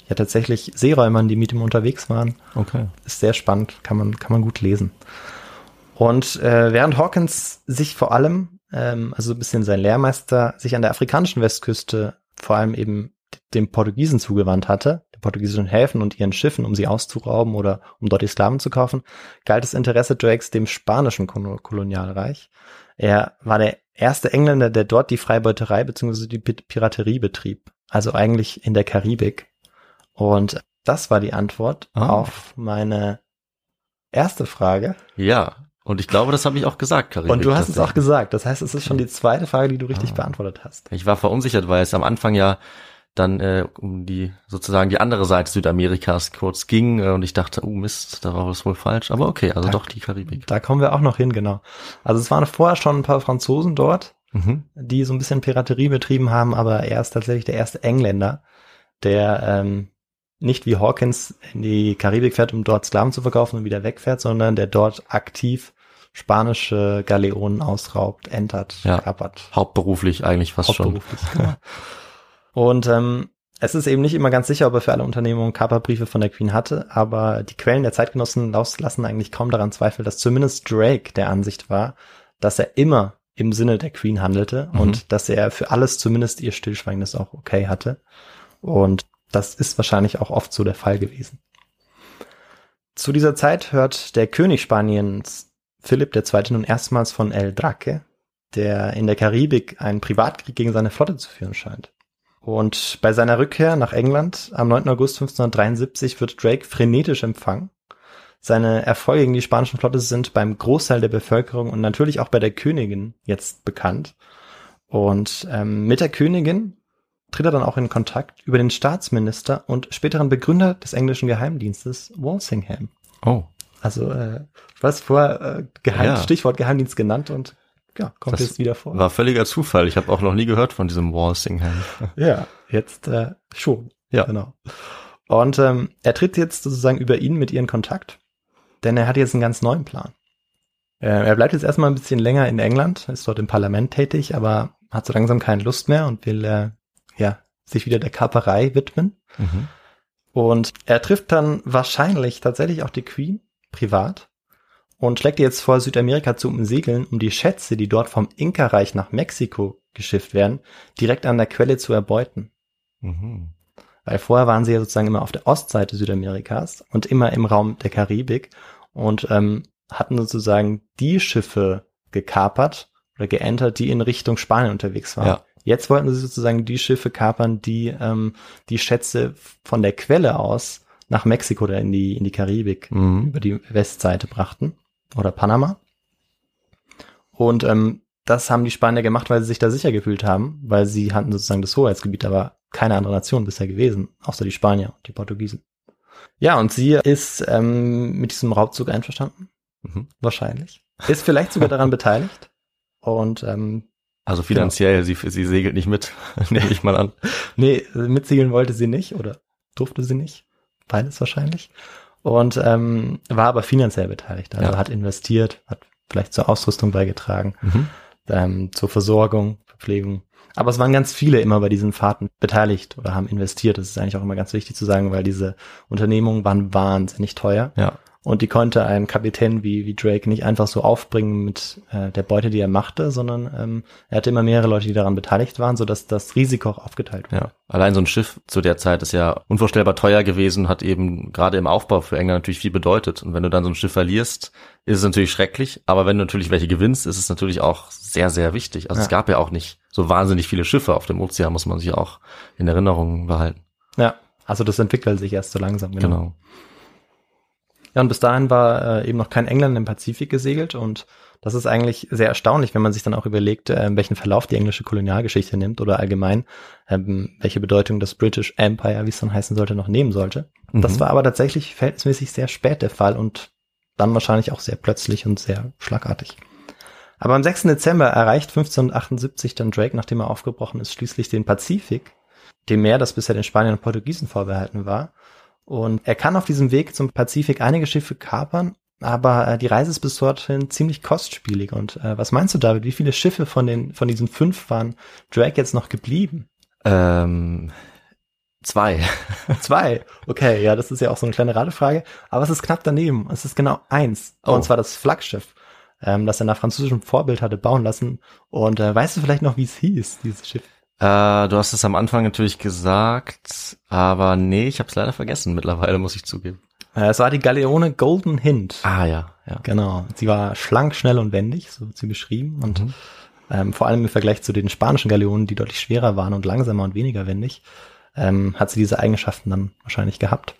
ja tatsächlich Seeräumern, die mit ihm unterwegs waren. Okay. Ist sehr spannend, kann man kann man gut lesen. Und äh, während Hawkins sich vor allem, ähm, also ein bisschen sein Lehrmeister, sich an der afrikanischen Westküste vor allem eben dem Portugiesen zugewandt hatte, den portugiesischen Häfen und ihren Schiffen, um sie auszurauben oder um dort die Sklaven zu kaufen, galt das Interesse Drakes dem spanischen Kolonialreich. Er war der erste Engländer, der dort die Freibeuterei bzw. die Piraterie betrieb, also eigentlich in der Karibik. Und das war die Antwort Ah. auf meine erste Frage. Ja, und ich glaube, das habe ich auch gesagt, Karibik. Und du hast es auch gesagt. Das heißt, es ist schon die zweite Frage, die du richtig Ah. beantwortet hast. Ich war verunsichert, weil es am Anfang ja dann äh, um die sozusagen die andere Seite Südamerikas kurz ging äh, und ich dachte, oh Mist, da war was wohl falsch. Aber okay, also Da- doch die Karibik. Da kommen wir auch noch hin, genau. Also es waren vorher schon ein paar Franzosen dort, Mhm. die so ein bisschen Piraterie betrieben haben, aber er ist tatsächlich der erste Engländer, der ähm, nicht wie Hawkins in die Karibik fährt, um dort Sklaven zu verkaufen und wieder wegfährt, sondern der dort aktiv spanische Galeonen ausraubt, entert, Ja. kapert. Hauptberuflich eigentlich fast schon. Hauptberuflich, genau. Und ähm, es ist eben nicht immer ganz sicher, ob er für alle Unternehmungen Kaperbriefe von der Queen hatte, aber die Quellen der Zeitgenossen lassen eigentlich kaum daran zweifeln, dass zumindest Drake der Ansicht war, dass er immer im Sinne der Queen handelte Mhm. und dass er für alles zumindest ihr Stillschweigendes auch okay hatte. Und das ist wahrscheinlich auch oft so der Fall gewesen. Zu dieser Zeit hört der König Spaniens Philipp II. nun erstmals von El Draque, der in der Karibik einen Privatkrieg gegen seine Flotte zu führen scheint. Und bei seiner Rückkehr nach England am 9. August 1573 wird Drake frenetisch empfangen. Seine Erfolge gegen die spanischen Flotte sind beim Großteil der Bevölkerung und natürlich auch bei der Königin jetzt bekannt. Und ähm, mit der Königin tritt er dann auch in Kontakt über den Staatsminister und späteren Begründer des englischen Geheimdienstes Walsingham. Oh, Also äh, was vorher äh, Geheim, Ja. Stichwort Geheimdienst genannt und ja, kommt Das jetzt wieder vor. war völliger Zufall. Ich habe auch noch nie gehört von diesem Walsingham. Ja, jetzt äh, schon. Ja. Genau. Und ähm, er tritt jetzt sozusagen über ihn mit ihr in Kontakt, denn er hat jetzt einen ganz neuen Plan. Äh, er bleibt jetzt erstmal ein bisschen länger in England, ist dort im Parlament tätig, aber hat so langsam keine Lust mehr und will äh, ja sich wieder der Kaperei widmen. Mhm. Und er trifft dann wahrscheinlich tatsächlich auch die Queen privat und schlägt ihr jetzt vor, Südamerika zu umsegeln, um die Schätze, die dort vom Inka-Reich nach Mexiko geschifft werden, direkt an der Quelle zu erbeuten. Mhm. Weil vorher waren sie ja sozusagen immer auf der Ostseite Südamerikas und immer im Raum der Karibik und ähm, hatten sozusagen die Schiffe gekapert oder geentert, die in Richtung Spanien unterwegs waren. Ja. Jetzt wollten sie sozusagen die Schiffe kapern, die ähm, die Schätze von der Quelle aus nach Mexiko oder in die in die Karibik Mhm. über die Westseite brachten oder Panama. Und ähm, das haben die Spanier gemacht, weil sie sich da sicher gefühlt haben, weil sie hatten sozusagen das Hoheitsgebiet, da war keine andere Nation bisher gewesen, außer die Spanier und die Portugiesen. Ja, und sie ist ähm, mit diesem Raubzug einverstanden, Mhm. wahrscheinlich. Ist vielleicht sogar daran beteiligt. Und ähm, Also finanziell, sie, sie segelt nicht mit, nehme ich mal an. Nee, mitsegeln wollte sie nicht oder durfte sie nicht. Beides wahrscheinlich. Und ähm, war aber finanziell beteiligt. Also Ja. hat investiert, hat vielleicht zur Ausrüstung beigetragen, Mhm. ähm, zur Versorgung, Verpflegung. Aber es waren ganz viele immer bei diesen Fahrten beteiligt oder haben investiert. Das ist eigentlich auch immer ganz wichtig zu sagen, weil diese Unternehmungen waren wahnsinnig teuer. Ja. Und die konnte ein Kapitän wie, wie Drake nicht einfach so aufbringen mit äh, der Beute, die er machte, sondern ähm, er hatte immer mehrere Leute, die daran beteiligt waren, sodass das Risiko auch aufgeteilt wurde. Ja, allein so ein Schiff zu der Zeit ist ja unvorstellbar teuer gewesen, hat eben gerade im Aufbau für England natürlich viel bedeutet. Und wenn du dann so ein Schiff verlierst, ist es natürlich schrecklich. Aber wenn du natürlich welche gewinnst, ist es natürlich auch sehr, sehr wichtig. Also Ja. es gab ja auch nicht so wahnsinnig viele Schiffe auf dem Ozean, muss man sich auch in Erinnerung behalten. Ja, also das entwickelt sich erst so langsam. Genau. Genau. Ja, und bis dahin war äh, eben noch kein England im Pazifik gesegelt und das ist eigentlich sehr erstaunlich, wenn man sich dann auch überlegt, äh, welchen Verlauf die englische Kolonialgeschichte nimmt oder allgemein, ähm, welche Bedeutung das British Empire, wie es dann heißen sollte, noch nehmen sollte. Das Mhm. war aber tatsächlich verhältnismäßig sehr spät der Fall und dann wahrscheinlich auch sehr plötzlich und sehr schlagartig. Aber am 6. Dezember erreicht 1578 dann Drake, nachdem er aufgebrochen ist, schließlich den Pazifik, dem Meer, das bisher den Spaniern und Portugiesen vorbehalten war. Und er kann auf diesem Weg zum Pazifik einige Schiffe kapern, aber äh, die Reise ist bis dorthin ziemlich kostspielig. Und äh, was meinst du, David? Wie viele Schiffe von den von diesen fünf waren Drake jetzt noch geblieben? Ähm, zwei. Zwei. Okay, ja, das ist ja auch so eine kleine Radefrage. Aber es ist knapp daneben. Es ist genau eins. Oh. Und zwar das Flaggschiff, ähm, das er nach französischem Vorbild hatte bauen lassen. Und äh, weißt du vielleicht noch, wie es hieß, dieses Schiff? Äh, du hast es am Anfang natürlich gesagt, aber nee, ich habe es leider vergessen mittlerweile, muss ich zugeben. Äh, es war die Galeone Golden Hind. Ah ja, ja. Genau. Sie war schlank, schnell und wendig, so wird sie beschrieben. Und Mhm. ähm, vor allem im Vergleich zu den spanischen Galeonen, die deutlich schwerer waren und langsamer und weniger wendig, ähm, hat sie diese Eigenschaften dann wahrscheinlich gehabt.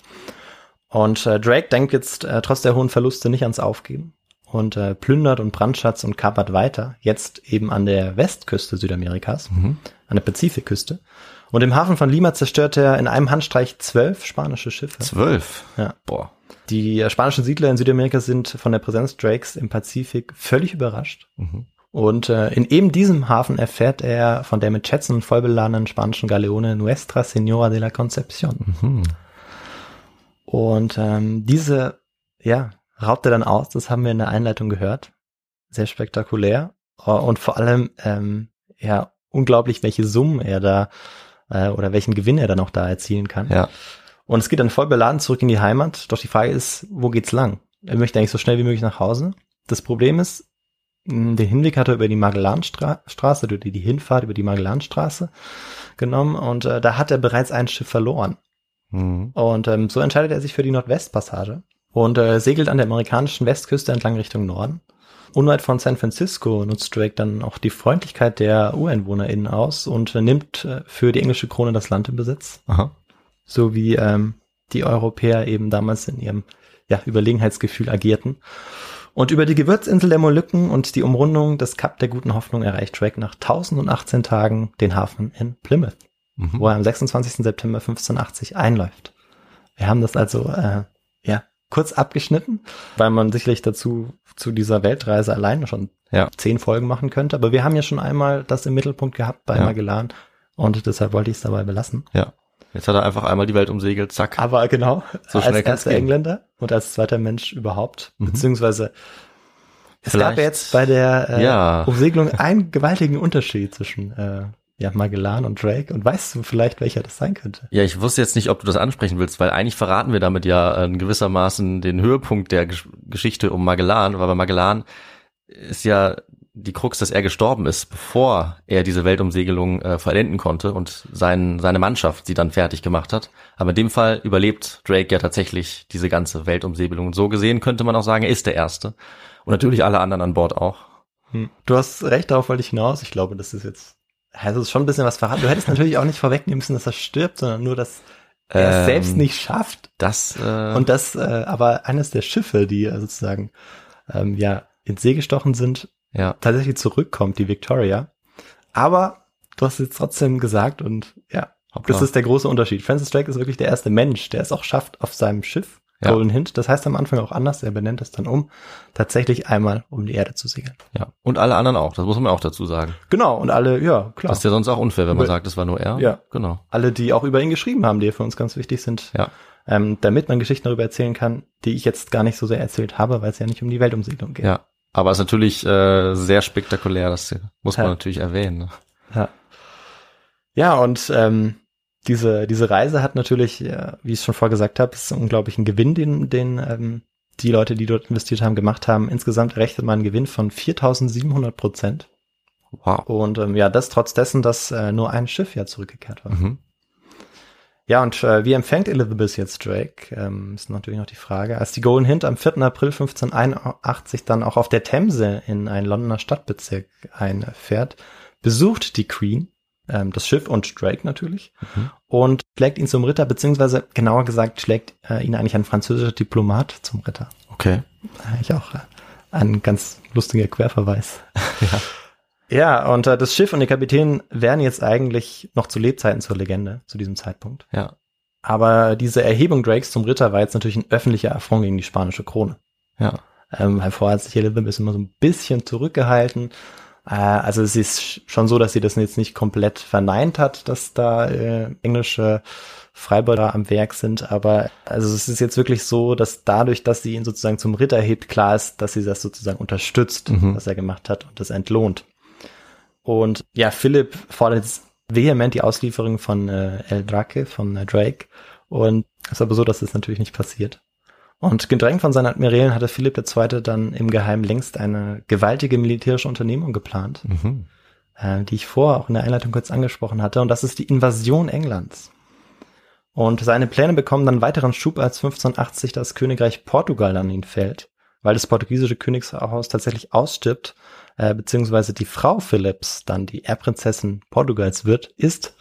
Und äh, Drake denkt jetzt äh, trotz der hohen Verluste nicht ans Aufgeben und äh, plündert und brandschatzt und kapert weiter, jetzt eben an der Westküste Südamerikas, Mhm. An der Pazifikküste. Und im Hafen von Lima zerstört er in einem Handstreich zwölf spanische Schiffe. Zwölf. Ja. Boah. Die spanischen Siedler in Südamerika sind von der Präsenz Drakes im Pazifik völlig überrascht. Mhm. Und äh, in eben diesem Hafen erfährt er von der mit Schätzen vollbeladenen spanischen Galeone Nuestra Señora de la Concepción. Mhm. Und ähm, diese, ja, raubt er dann aus, das haben wir in der Einleitung gehört. Sehr spektakulär. Äh, Und vor allem, ähm, ja, unglaublich, welche Summen er da äh, oder welchen Gewinn er dann auch da erzielen kann. Ja. Und es geht dann voll beladen zurück in die Heimat. Doch die Frage ist, wo geht's lang? Er möchte eigentlich so schnell wie möglich nach Hause. Das Problem ist, den Hinweg hat er über die Magellanstraße, oder die die Hinfahrt über die Magellanstraße genommen und äh, da hat er bereits ein Schiff verloren. Mhm. Und ähm, so entscheidet er sich für die Nordwestpassage und äh, segelt an der amerikanischen Westküste entlang Richtung Norden. Unweit von San Francisco nutzt Drake dann auch die Freundlichkeit der UreinwohnerInnen aus und nimmt äh, für die englische Krone das Land in Besitz Aha. so wie ähm, die Europäer eben damals in ihrem ja, Überlegenheitsgefühl agierten. Und über die Gewürzinsel der Molukken und die Umrundung des Kap der Guten Hoffnung erreicht Drake nach 1018 Tagen den Hafen in Plymouth, Mhm. wo er am 26. September 1580 einläuft. Wir haben das also äh, ja kurz abgeschnitten, weil man sicherlich dazu zu dieser Weltreise alleine schon Ja. zehn Folgen machen könnte. Aber wir haben ja schon einmal das im Mittelpunkt gehabt bei Ja. Magellan und deshalb wollte ich es dabei belassen. Ja. Jetzt hat er einfach einmal die Welt umsegelt, zack. Aber genau, So schnell als erster gehen. Engländer und als zweiter Mensch überhaupt, Mhm. beziehungsweise es gab Vielleicht- ja jetzt bei der äh, Ja. Umsegelung einen gewaltigen Unterschied zwischen äh, ja, Magellan und Drake und weißt du vielleicht, welcher das sein könnte? Ja, ich wusste jetzt nicht, ob du das ansprechen willst, weil eigentlich verraten wir damit ja in gewissermaßen den Höhepunkt der Gesch Geschichte um Magellan, weil bei Magellan ist ja die Krux, dass er gestorben ist, bevor er diese Weltumsegelung äh, vollenden konnte und sein, seine Mannschaft sie dann fertig gemacht hat. Aber in dem Fall überlebt Drake ja tatsächlich diese ganze Weltumsegelung. Und so gesehen könnte man auch sagen, er ist der Erste. Und natürlich alle anderen an Bord auch. Du hast recht, darauf wollte ich hinaus. Ich glaube, das ist jetzt, also es schon ein bisschen was verraten. Du hättest natürlich auch nicht vorwegnehmen müssen, dass er stirbt, sondern nur, dass er es Ähm, selbst nicht schafft Das, äh, und dass äh, aber eines der Schiffe, die äh, sozusagen ähm, ja ins See gestochen sind, ja, tatsächlich zurückkommt, die Victoria. Aber du hast es jetzt trotzdem gesagt und ja, Hoppla. das ist der große Unterschied. Francis Drake ist wirklich der erste Mensch, der es auch schafft, auf seinem Schiff, Ja. Golden Hint, das heißt am Anfang auch anders, er benennt es dann um, tatsächlich einmal um die Erde zu segeln. ja. Und alle anderen auch, das muss man auch dazu sagen. Genau, und alle, ja, klar. Das ist ja sonst auch unfair, wenn man Über- sagt, es war nur er. Ja. Genau. alle, die auch über ihn geschrieben haben, die für uns ganz wichtig sind, Ja. ähm, damit man Geschichten darüber erzählen kann, die ich jetzt gar nicht so sehr erzählt habe, weil es ja nicht um die Weltumsegelung geht. Ja. Aber es ist natürlich äh, sehr spektakulär, das muss man Ja. natürlich erwähnen. Ne? Ja, ja und ähm, diese, diese Reise hat natürlich, ja, wie ich es schon vorher gesagt habe, ist einen unglaublichen Gewinn, den, den ähm, die Leute, die dort investiert haben, gemacht haben. Insgesamt errechnet man einen Gewinn von 4.700 Prozent. Wow. Und ähm, ja, das trotz dessen, dass äh, nur ein Schiff ja zurückgekehrt war. Mhm. Ja, und äh, wie empfängt Elizabeth jetzt Drake? Ähm, ist natürlich noch die Frage. Als die Golden Hint am 4. April 1581 dann auch auf der Themse in einen Londoner Stadtbezirk einfährt, besucht die Queen ähm, das Schiff und Drake natürlich Mhm. und schlägt ihn zum Ritter, beziehungsweise genauer gesagt schlägt äh, ihn eigentlich ein französischer Diplomat zum Ritter. Okay. Eigentlich auch äh, ein ganz lustiger Querverweis. ja. Ja, und äh, das Schiff und der Kapitän wären jetzt eigentlich noch zu Lebzeiten zur Legende, zu diesem Zeitpunkt. Ja. Aber diese Erhebung Drakes zum Ritter war jetzt natürlich ein öffentlicher Affront gegen die spanische Krone. Ja. Ähm, vorher hat sich Elizabeth immer so ein bisschen zurückgehalten. Äh, also es ist schon so, dass sie das jetzt nicht komplett verneint hat, dass da äh, englische Freibeuter am Werk sind, aber also es ist jetzt wirklich so, dass dadurch, dass sie ihn sozusagen zum Ritter hebt, klar ist, dass sie das sozusagen unterstützt, mhm. was er gemacht hat und das entlohnt. Und ja, Philipp fordert jetzt vehement die Auslieferung von äh, El Drake, von äh, Drake. Und es ist aber so, dass das natürlich nicht passiert. Und gedrängt von seinen Admirälen hatte Philipp II. dann im Geheimen längst eine gewaltige militärische Unternehmung geplant, mhm. äh, die ich vorher auch in der Einleitung kurz angesprochen hatte. Und das ist die Invasion Englands. Und seine Pläne bekommen dann weiteren Schub, als 1580 das Königreich Portugal an ihn fällt, weil das portugiesische Königshaus tatsächlich ausstirbt, äh, beziehungsweise die Frau Philipps dann die Erbprinzessin Portugals wird, ist.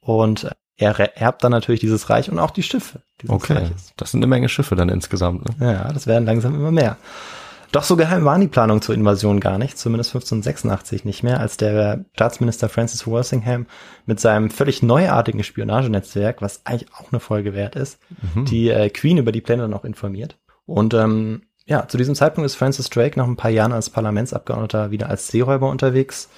Und er erbt dann natürlich dieses Reich und auch die Schiffe. Okay, Reiches. das sind eine Menge Schiffe dann insgesamt. Ne? Ja, das werden langsam immer mehr. Doch so geheim waren die Planungen zur Invasion gar nicht, zumindest 1586 nicht mehr, als der Staatsminister Francis Walsingham mit seinem völlig neuartigen Spionagenetzwerk, was eigentlich auch eine Folge wert ist, mhm. die äh, Queen über die Pläne dann auch informiert. Und ähm, ja, zu diesem Zeitpunkt ist Francis Drake nach ein paar Jahren als Parlamentsabgeordneter wieder als Seeräuber unterwegs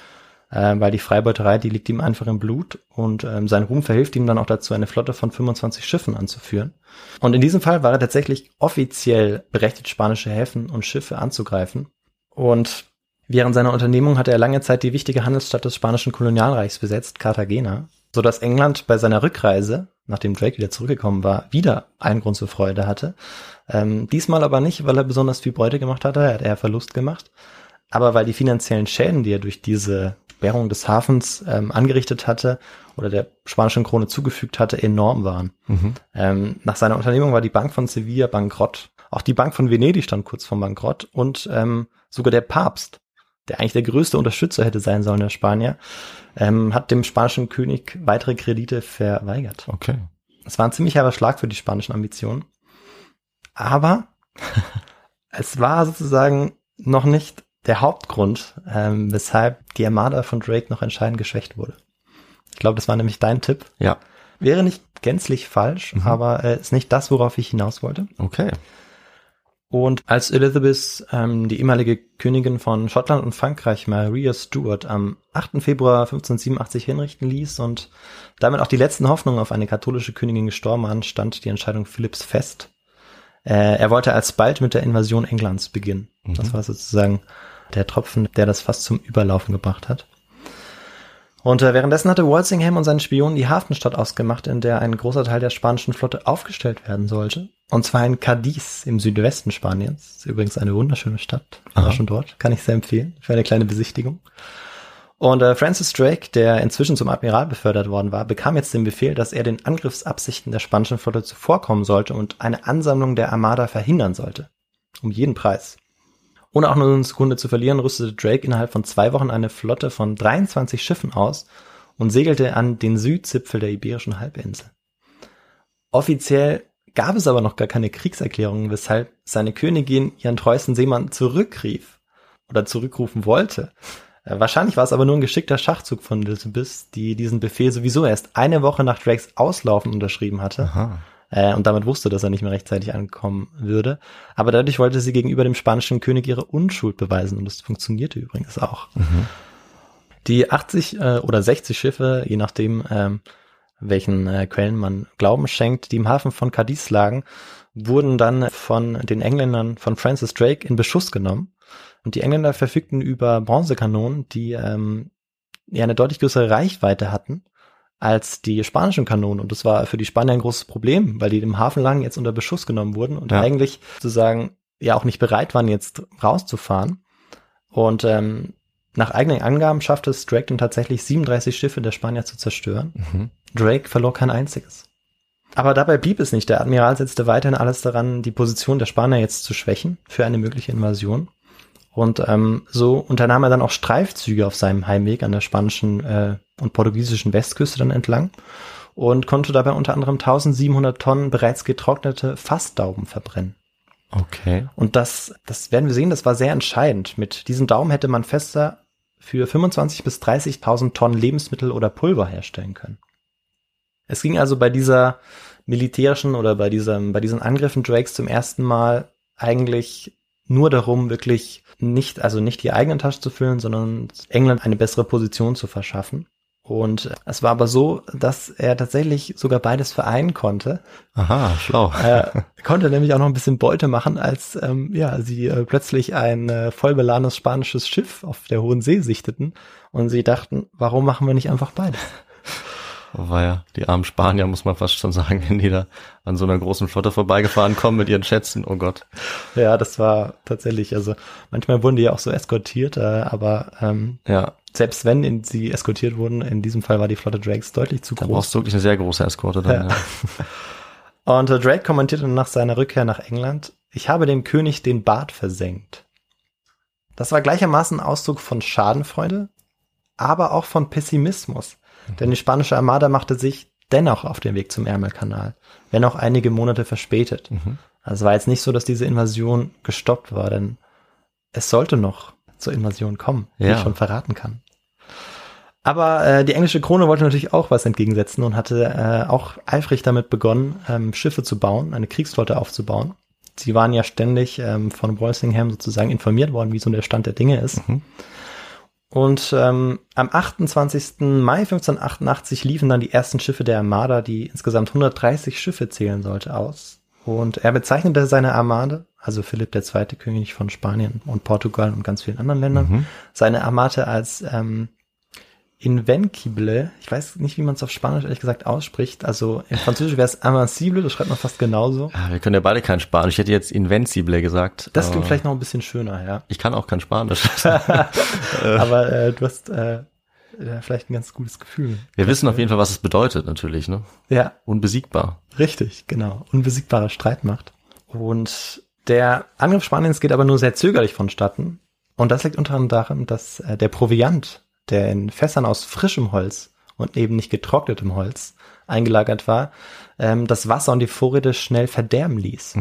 äh, weil die Freibeuterei, die liegt ihm einfach im Blut und ähm, sein Ruhm verhilft ihm dann auch dazu, eine Flotte von 25 Schiffen anzuführen. Und in diesem Fall war er tatsächlich offiziell berechtigt, spanische Häfen und Schiffe anzugreifen. Und während seiner Unternehmung hatte er lange Zeit die wichtige Handelsstadt des spanischen Kolonialreichs besetzt, Cartagena, so dass England bei seiner Rückreise, nachdem Drake wieder zurückgekommen war, wieder einen Grund zur Freude hatte. Ähm, diesmal aber nicht, weil er besonders viel Beute gemacht hatte, er hat eher Verlust gemacht, aber weil die finanziellen Schäden, die er durch diese Sperrung des Hafens ähm, angerichtet hatte oder der spanischen Krone zugefügt hatte, enorm waren. Mhm. Ähm, nach seiner Unternehmung war die Bank von Sevilla bankrott. Auch die Bank von Venedig stand kurz vor Bankrott und ähm, sogar der Papst, der eigentlich der größte Unterstützer hätte sein sollen, der Spanier, ähm, hat dem spanischen König weitere Kredite verweigert. Okay. Es war ein ziemlich herber Schlag für die spanischen Ambitionen. Aber es war sozusagen noch nicht der Hauptgrund, ähm, weshalb die Armada von Drake noch entscheidend geschwächt wurde. Ich glaube, das war nämlich dein Tipp. Ja. Wäre nicht gänzlich falsch, mhm. aber äh, ist nicht das, worauf ich hinaus wollte. Okay. Und als Elizabeth, ähm, die ehemalige Königin von Schottland und Frankreich, Maria Stuart, am 8. Februar 1587 hinrichten ließ und damit auch die letzten Hoffnungen auf eine katholische Königin gestorben waren, stand die Entscheidung Philipps fest. Äh, er wollte alsbald mit der Invasion Englands beginnen. Mhm. Das war sozusagen der Tropfen, der das fast zum Überlaufen gebracht hat. Und äh, währenddessen hatte Walsingham und seine Spionen die Hafenstadt ausgemacht, in der ein großer Teil der spanischen Flotte aufgestellt werden sollte. Und zwar in Cadiz im Südwesten Spaniens. Ist übrigens eine wunderschöne Stadt. War schon dort. Kann ich sehr empfehlen. Für eine kleine Besichtigung. Und äh, Francis Drake, der inzwischen zum Admiral befördert worden war, bekam jetzt den Befehl, dass er den Angriffsabsichten der spanischen Flotte zuvorkommen sollte und eine Ansammlung der Armada verhindern sollte. Um jeden Preis. Ohne auch nur eine Sekunde zu verlieren, rüstete Drake innerhalb von zwei Wochen eine Flotte von 23 Schiffen aus und segelte an den Südzipfel der Iberischen Halbinsel. Offiziell gab es aber noch gar keine Kriegserklärungen, weshalb seine Königin ihren treuesten Seemann zurückrief oder zurückrufen wollte. Äh, wahrscheinlich war es aber nur ein geschickter Schachzug von Elizabeth, die diesen Befehl sowieso erst eine Woche nach Drakes Auslaufen unterschrieben hatte. Aha äh, und damit wusste, dass er nicht mehr rechtzeitig ankommen würde. Aber dadurch wollte sie gegenüber dem spanischen König ihre Unschuld beweisen und das funktionierte übrigens auch. Mhm. Die 80 äh, oder 60 Schiffe, je nachdem, ähm, welchen äh, Quellen man Glauben schenkt, die im Hafen von Cadiz lagen, wurden dann von den Engländern von Francis Drake in Beschuss genommen. Und die Engländer verfügten über Bronzekanonen, die ähm, ja eine deutlich größere Reichweite hatten als die spanischen Kanonen. Und das war für die Spanier ein großes Problem, weil die im Hafen lagen jetzt unter Beschuss genommen wurden und ja. eigentlich sozusagen ja auch nicht bereit waren, jetzt rauszufahren. Und ähm, nach eigenen Angaben schaffte es Drake dann tatsächlich 37 Schiffe der Spanier zu zerstören. Mhm. Drake verlor kein einziges. Aber dabei blieb es nicht. Der Admiral setzte weiterhin alles daran, die Position der Spanier jetzt zu schwächen für eine mögliche Invasion. Und ähm, so unternahm er dann auch Streifzüge auf seinem Heimweg an der spanischen äh, und portugiesischen Westküste dann entlang und konnte dabei unter anderem 1700 Tonnen bereits getrocknete Fassdauben verbrennen. Okay. Und das, das werden wir sehen, das war sehr entscheidend. Mit diesen Daumen hätte man fester für 25 bis 30.000 Tonnen Lebensmittel oder Pulver herstellen können. Es ging also bei dieser militärischen oder bei diesem, bei diesen Angriffen Drakes zum ersten Mal eigentlich nur darum, wirklich nicht, also nicht die eigenen Tasche zu füllen, sondern England eine bessere Position zu verschaffen. Und es war aber so, dass er tatsächlich sogar beides vereinen konnte. Aha, schlau. Er konnte nämlich auch noch ein bisschen Beute machen, als ähm, ja sie äh, plötzlich ein äh, vollbeladenes spanisches Schiff auf der Hohen See sichteten und sie dachten, warum machen wir nicht einfach beides? War ja die armen Spanier, muss man fast schon sagen, wenn die da an so einer großen Flotte vorbeigefahren kommen mit ihren Schätzen. Oh Gott. Ja, das war tatsächlich, also manchmal wurden die ja auch so eskortiert, äh, aber ähm, Ja, selbst wenn in, sie eskortiert wurden, in diesem Fall war die Flotte Drakes deutlich zu da groß. brauchst du wirklich eine sehr große Eskorte dann. Ja. Ja. Und äh, Drake kommentierte nach seiner Rückkehr nach England, ich habe dem König den Bart versenkt. Das war gleichermaßen Ausdruck von Schadenfreude, aber auch von Pessimismus. Denn die spanische Armada machte sich dennoch auf den Weg zum Ärmelkanal, wenn auch einige Monate verspätet. Also es war jetzt nicht so, dass diese Invasion gestoppt war, denn es sollte noch zur Invasion kommen, wie Ja. ich schon verraten kann. Aber äh, die englische Krone wollte natürlich auch was entgegensetzen und hatte äh, auch eifrig damit begonnen, ähm, Schiffe zu bauen, eine Kriegsflotte aufzubauen. Sie waren ja ständig ähm, von Walsingham sozusagen informiert worden, wie so der Stand der Dinge ist. Und ähm, am 28. Mai 1588 liefen dann die ersten Schiffe der Armada, die insgesamt 130 Schiffe zählen sollte, aus. Und er bezeichnete seine Armade, also Philipp II., König von Spanien und Portugal und ganz vielen anderen Ländern, seine Armada als ähm, Invencible. Ich weiß nicht, wie man es auf Spanisch ehrlich gesagt ausspricht. Also in Französisch wäre es Invincible, das schreibt man fast genauso. Ah, Wir können ja beide kein Spanisch. Ich hätte jetzt Invencible gesagt. Das klingt aber vielleicht noch ein bisschen schöner, ja. Ich kann auch kein Spanisch. Aber äh, du hast äh, vielleicht ein ganz gutes Gefühl. Wir wissen auf jeden Fall, was es bedeutet, natürlich, ne? Ja, Unbesiegbar. Richtig, genau. Unbesiegbare Streitmacht. Und der Angriff Spaniens geht aber nur sehr zögerlich vonstatten. Und das liegt unter anderem daran, dass äh, der Proviant, der in Fässern aus frischem Holz und eben nicht getrocknetem Holz eingelagert war, ähm, das Wasser und die Vorräte schnell verderben ließ.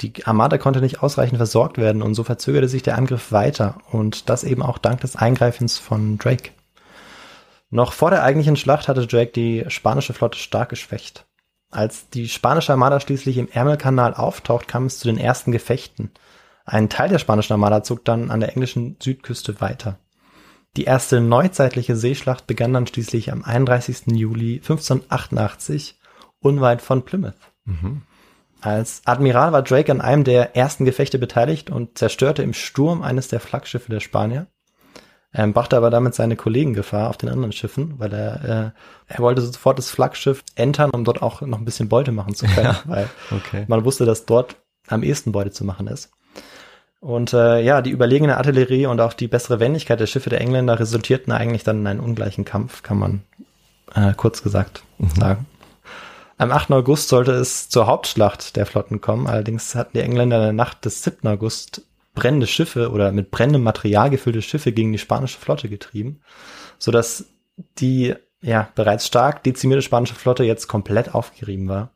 Die Armada konnte nicht ausreichend versorgt werden und so verzögerte sich der Angriff weiter und das eben auch dank des Eingreifens von Drake. Noch vor der eigentlichen Schlacht hatte Drake die spanische Flotte stark geschwächt. Als die spanische Armada schließlich im Ärmelkanal auftaucht, kam es zu den ersten Gefechten. Ein Teil der spanischen Armada zog dann an der englischen Südküste weiter. Die erste neuzeitliche Seeschlacht begann dann schließlich am 31. Juli 1588 unweit von Plymouth. Als Admiral war Drake an einem der ersten Gefechte beteiligt und zerstörte im Sturm eines der Flaggschiffe der Spanier. Er brachte aber damit seine Kollegen Gefahr auf den anderen Schiffen, weil er, äh, er wollte sofort das Flaggschiff entern, um dort auch noch ein bisschen Beute machen zu können, weil Okay. man wusste, dass dort am ehesten Beute zu machen ist. Und äh, ja, die überlegene Artillerie und auch die bessere Wendigkeit der Schiffe der Engländer resultierten eigentlich dann in einen ungleichen Kampf, kann man äh, kurz gesagt sagen. Am 8. August sollte es zur Hauptschlacht der Flotten kommen, allerdings hatten die Engländer in der Nacht des 7. August brennende Schiffe oder mit brennendem Material gefüllte Schiffe gegen die spanische Flotte getrieben, sodass die ja bereits stark dezimierte spanische Flotte jetzt komplett aufgerieben war.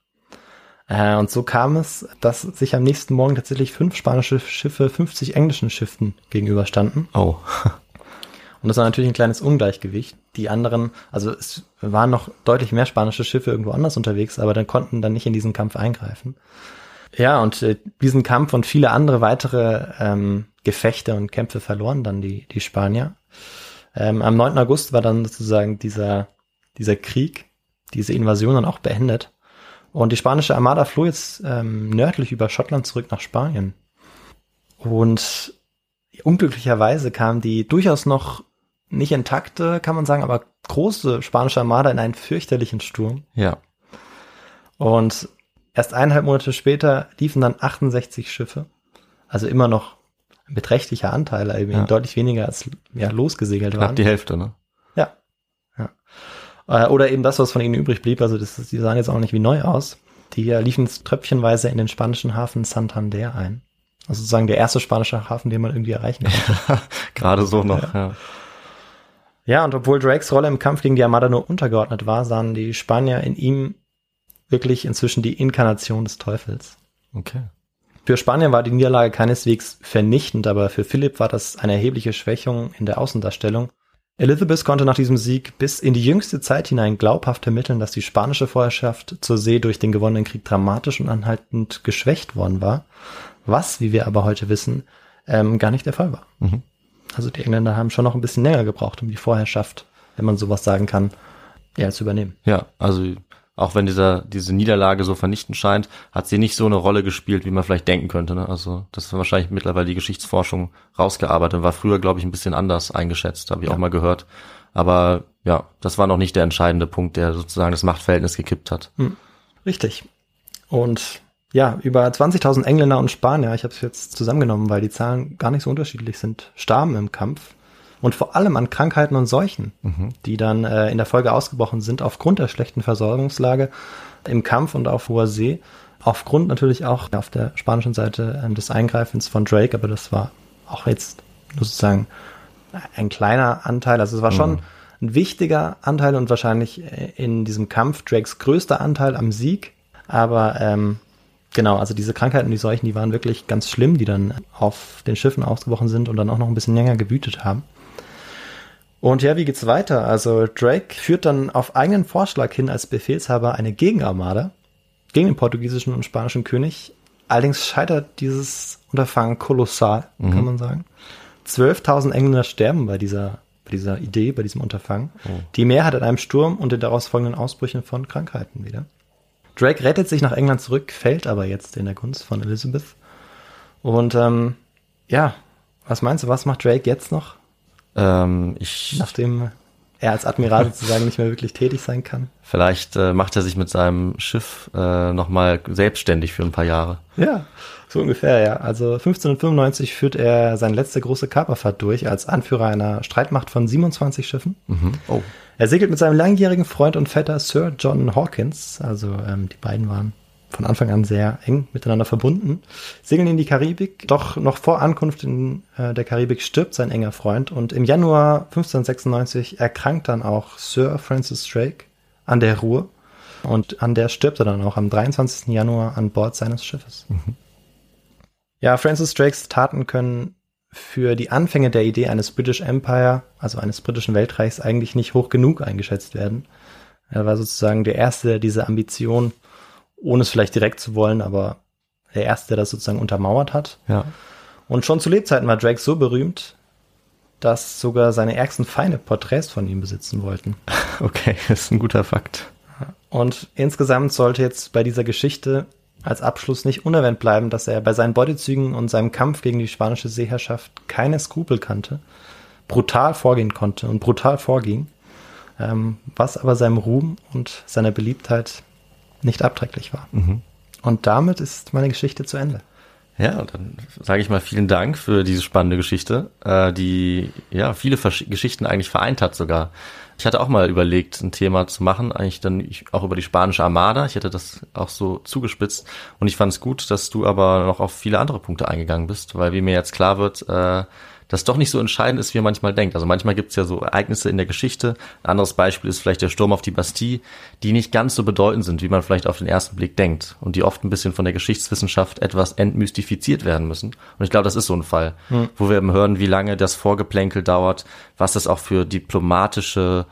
Äh, und so kam es, dass sich am nächsten Morgen tatsächlich fünf spanische Schiffe 50 englischen Schiffen gegenüberstanden. Oh. Und das war natürlich ein kleines Ungleichgewicht. Die anderen, also es waren noch deutlich mehr spanische Schiffe irgendwo anders unterwegs, aber dann konnten dann nicht in diesen Kampf eingreifen. Ja, und äh, diesen Kampf und viele andere weitere ähm, Gefechte und Kämpfe verloren dann die, die Spanier. Ähm, am 9. August war dann sozusagen dieser, dieser Krieg, diese Invasion dann auch beendet. Und die spanische Armada floh jetzt ähm, nördlich über Schottland zurück nach Spanien. Und unglücklicherweise kam die durchaus noch nicht intakte, kann man sagen, aber große spanische Armada in einen fürchterlichen Sturm. Ja. Und erst eineinhalb Monate später liefen dann 68 Schiffe. Also immer noch ein beträchtlicher Anteil, eben Ja. deutlich weniger als ja, losgesegelt Knapp waren. die Hälfte, ne? Ja. ja. Äh, Oder eben das, was von ihnen übrig blieb. Also das, die sahen jetzt auch nicht wie neu aus. Die äh, liefen tröpfchenweise in den spanischen Hafen Santander ein. Also sozusagen der erste spanische Hafen, den man irgendwie erreichen konnte. Gerade so noch, ja. Ja, und obwohl Drakes Rolle im Kampf gegen die Armada nur untergeordnet war, sahen die Spanier in ihm wirklich inzwischen die Inkarnation des Teufels. Okay. Für Spanien war die Niederlage keineswegs vernichtend, aber für Philipp war das eine erhebliche Schwächung in der Außendarstellung. Elizabeth konnte nach diesem Sieg bis in die jüngste Zeit hinein glaubhaft vermitteln, dass die spanische Vorherrschaft zur See durch den gewonnenen Krieg dramatisch und anhaltend geschwächt worden war. Was, wie wir aber heute wissen, ähm, gar nicht der Fall war. Mhm. Also die Engländer haben schon noch ein bisschen länger gebraucht, um die Vorherrschaft, wenn man sowas sagen kann, ja, zu übernehmen. Ja, also auch wenn dieser, diese Niederlage so vernichtend scheint, hat sie nicht so eine Rolle gespielt, wie man vielleicht denken könnte. Ne? Also das ist wahrscheinlich mittlerweile die Geschichtsforschung rausgearbeitet. War früher, glaube ich, ein bisschen anders eingeschätzt, habe ich Ja. auch mal gehört. Aber ja, das war noch nicht der entscheidende Punkt, der sozusagen das Machtverhältnis gekippt hat. Richtig. Und ja, über 20.000 Engländer und Spanier, ich habe es jetzt zusammengenommen, weil die Zahlen gar nicht so unterschiedlich sind, starben im Kampf. Und vor allem an Krankheiten und Seuchen, die dann äh, in der Folge ausgebrochen sind, aufgrund der schlechten Versorgungslage im Kampf und auf hoher See. Aufgrund natürlich auch auf der spanischen Seite ähm, des Eingreifens von Drake, aber das war auch jetzt nur sozusagen ein kleiner Anteil. Also es war schon ein wichtiger Anteil und wahrscheinlich äh, in diesem Kampf Drakes größter Anteil am Sieg. Aber ähm, genau, also diese Krankheiten, die Seuchen, die waren wirklich ganz schlimm, die dann auf den Schiffen ausgebrochen sind und dann auch noch ein bisschen länger gewütet haben. Und ja, wie geht's weiter? Also Drake führt dann auf eigenen Vorschlag hin als Befehlshaber eine Gegenarmada gegen den portugiesischen und spanischen König. Allerdings scheitert dieses Unterfangen kolossal, kann man sagen. 12.000 Engländer sterben bei dieser, bei dieser Idee, bei diesem Unterfangen. Die Mehrheit in einem Sturm und den daraus folgenden Ausbrüchen von Krankheiten wieder. Drake rettet sich nach England zurück, fällt aber jetzt in der Gunst von Elizabeth. Und ähm, ja, was meinst du, was macht Drake jetzt noch, Ähm, ich, nachdem er als Admiral sozusagen nicht mehr wirklich tätig sein kann? vielleicht äh, macht er sich mit seinem Schiff äh, nochmal selbstständig für ein paar Jahre. Ja, so ungefähr, ja. Also 1595 führt er seine letzte große Kaperfahrt durch als Anführer einer Streitmacht von 27 Schiffen. Mhm. Oh. Er segelt mit seinem langjährigen Freund und Vetter Sir John Hawkins, also ähm, die beiden waren von Anfang an sehr eng miteinander verbunden, segeln in die Karibik. Doch noch vor Ankunft in äh, der Karibik stirbt sein enger Freund und im Januar 1596 erkrankt dann auch Sir Francis Drake an der Ruhr und an der stirbt er dann auch am 23. Januar an Bord seines Schiffes. Ja, Francis Drakes Taten können für die Anfänge der Idee eines British Empire, also eines britischen Weltreichs, eigentlich nicht hoch genug eingeschätzt werden. Er war sozusagen der Erste, der diese Ambition, ohne es vielleicht direkt zu wollen, aber der Erste, der das sozusagen untermauert hat. Ja. Und schon zu Lebzeiten war Drake so berühmt, dass sogar seine ärgsten Feinde Porträts von ihm besitzen wollten. Okay, das ist ein guter Fakt. Und insgesamt sollte jetzt bei dieser Geschichte als Abschluss nicht unerwähnt bleiben, dass er bei seinen Beutezügen und seinem Kampf gegen die spanische Seeherrschaft keine Skrupel kannte, brutal vorgehen konnte und brutal vorging, ähm, was aber seinem Ruhm und seiner Beliebtheit nicht abträglich war. Und damit ist meine Geschichte zu Ende. Ja, dann sage ich mal vielen Dank für diese spannende Geschichte, äh, die ja viele Versch Geschichten eigentlich vereint hat sogar. Ich hatte auch mal überlegt, ein Thema zu machen, eigentlich dann auch über die spanische Armada. Ich hätte das auch so zugespitzt und ich fand es gut, dass du aber noch auf viele andere Punkte eingegangen bist, weil wie mir jetzt klar wird, äh, dass doch nicht so entscheidend ist, wie man manchmal denkt. Also manchmal gibt es ja so Ereignisse in der Geschichte. Ein anderes Beispiel ist vielleicht der Sturm auf die Bastille, die nicht ganz so bedeutend sind, wie man vielleicht auf den ersten Blick denkt und die oft ein bisschen von der Geschichtswissenschaft etwas entmystifiziert werden müssen. Und ich glaube, das ist so ein Fall, wo wir eben hören, wie lange das Vorgeplänkel dauert, was das auch für diplomatische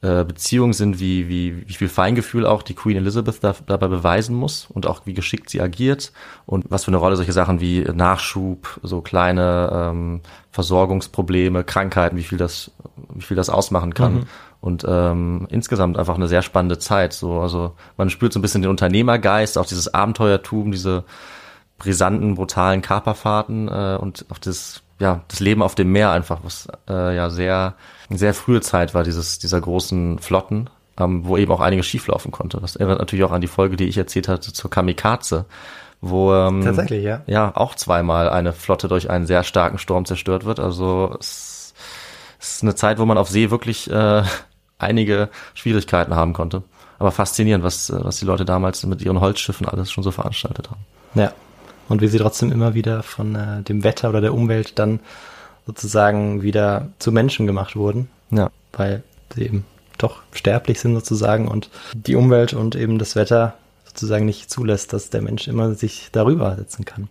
äh, Beziehungen sind, wie, wie, wie viel Feingefühl auch die Queen Elizabeth da, dabei beweisen muss und auch wie geschickt sie agiert und was für eine Rolle solche Sachen wie Nachschub, so kleine ähm, Versorgungsprobleme, Krankheiten, wie viel das, wie viel das ausmachen kann. Und ähm, insgesamt einfach eine sehr spannende Zeit. So, also man spürt so ein bisschen den Unternehmergeist, auch dieses Abenteuertum, diese brisanten, brutalen Kaperfahrten äh, und auch das, ja, das Leben auf dem Meer einfach, was äh, ja sehr, sehr frühe Zeit war, dieses, dieser großen Flotten, ähm, wo eben auch einiges schieflaufen konnte. Das erinnert natürlich auch an die Folge, die ich erzählt hatte zur Kamikaze, wo ähm, Tatsächlich, ja. ja auch zweimal eine Flotte durch einen sehr starken Sturm zerstört wird. Also es, es ist eine Zeit, wo man auf See wirklich äh, einige Schwierigkeiten haben konnte. Aber faszinierend, was, äh, was die Leute damals mit ihren Holzschiffen alles schon so veranstaltet haben. Ja. Und wie sie trotzdem immer wieder von äh, dem Wetter oder der Umwelt dann sozusagen wieder zu Menschen gemacht wurden, Ja. weil sie eben doch sterblich sind sozusagen und die Umwelt und eben das Wetter sozusagen nicht zulässt, dass der Mensch immer sich darüber setzen kann.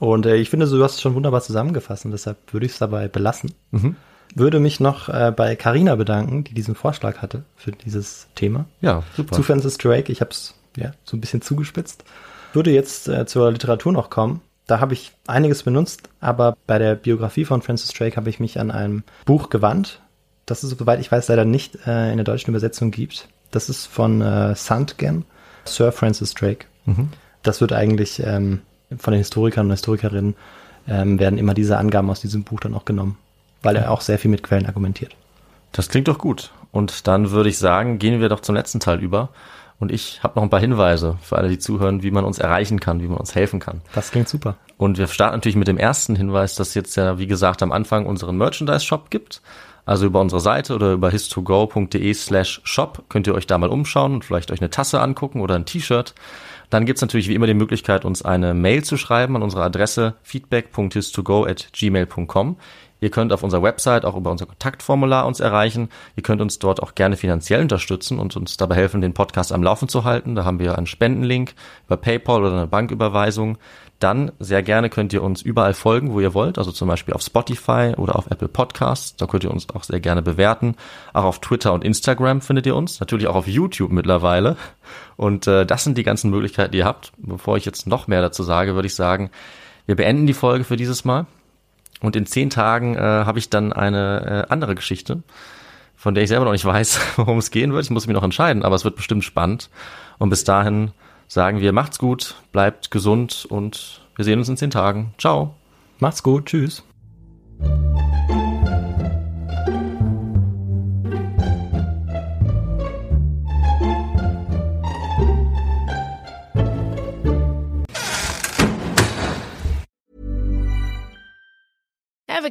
Und äh, ich finde, du hast es schon wunderbar zusammengefasst und deshalb würde ich es dabei belassen. Mhm. Würde mich noch äh, bei Carina bedanken, die diesen Vorschlag hatte für dieses Thema. Ja, super. Zu Francis Drake, ich habe es ja so ein bisschen zugespitzt. Würde jetzt äh, zur Literatur noch kommen. Da habe ich einiges benutzt, aber bei der Biografie von Francis Drake habe ich mich an einem Buch gewandt, das es, soweit ich weiß, leider nicht äh, in der deutschen Übersetzung gibt. Das ist von äh, Sandgen, Sir Francis Drake. Mhm. Das wird eigentlich ähm, von den Historikern und Historikerinnen ähm, werden immer diese Angaben aus diesem Buch dann auch genommen, weil er auch sehr viel mit Quellen argumentiert. Das klingt doch gut. Und dann würde ich sagen, gehen wir doch zum letzten Teil über. Und ich habe noch ein paar Hinweise für alle, die zuhören, wie man uns erreichen kann, wie man uns helfen kann. Das klingt super. Und wir starten natürlich mit dem ersten Hinweis, dass jetzt ja, wie gesagt, am Anfang unseren Merchandise-Shop gibt. Also über unsere Seite oder über histogo.de slash shop könnt ihr euch da mal umschauen und vielleicht euch eine Tasse angucken oder ein T-Shirt. Dann gibt's natürlich wie immer die Möglichkeit, uns eine Mail zu schreiben an unsere Adresse feedback.histogo at gmail.com. Ihr könnt auf unserer Website auch über unser Kontaktformular uns erreichen. Ihr könnt uns dort auch gerne finanziell unterstützen und uns dabei helfen, den Podcast am Laufen zu halten. Da haben wir einen Spendenlink über PayPal oder eine Banküberweisung. Dann sehr gerne könnt ihr uns überall folgen, wo ihr wollt, also zum Beispiel auf Spotify oder auf Apple Podcasts. Da könnt ihr uns auch sehr gerne bewerten. Auch auf Twitter und Instagram findet ihr uns. Natürlich auch auf YouTube mittlerweile. Und äh, das sind die ganzen Möglichkeiten, die ihr habt. Bevor ich jetzt noch mehr dazu sage, würde ich sagen, wir beenden die Folge für dieses Mal. Und in zehn Tagen äh, habe ich dann eine äh, andere Geschichte, von der ich selber noch nicht weiß, worum es gehen wird. Ich muss mich noch entscheiden, aber es wird bestimmt spannend. Und bis dahin sagen wir, macht's gut, bleibt gesund und wir sehen uns in zehn Tagen. Ciao. Macht's gut, tschüss.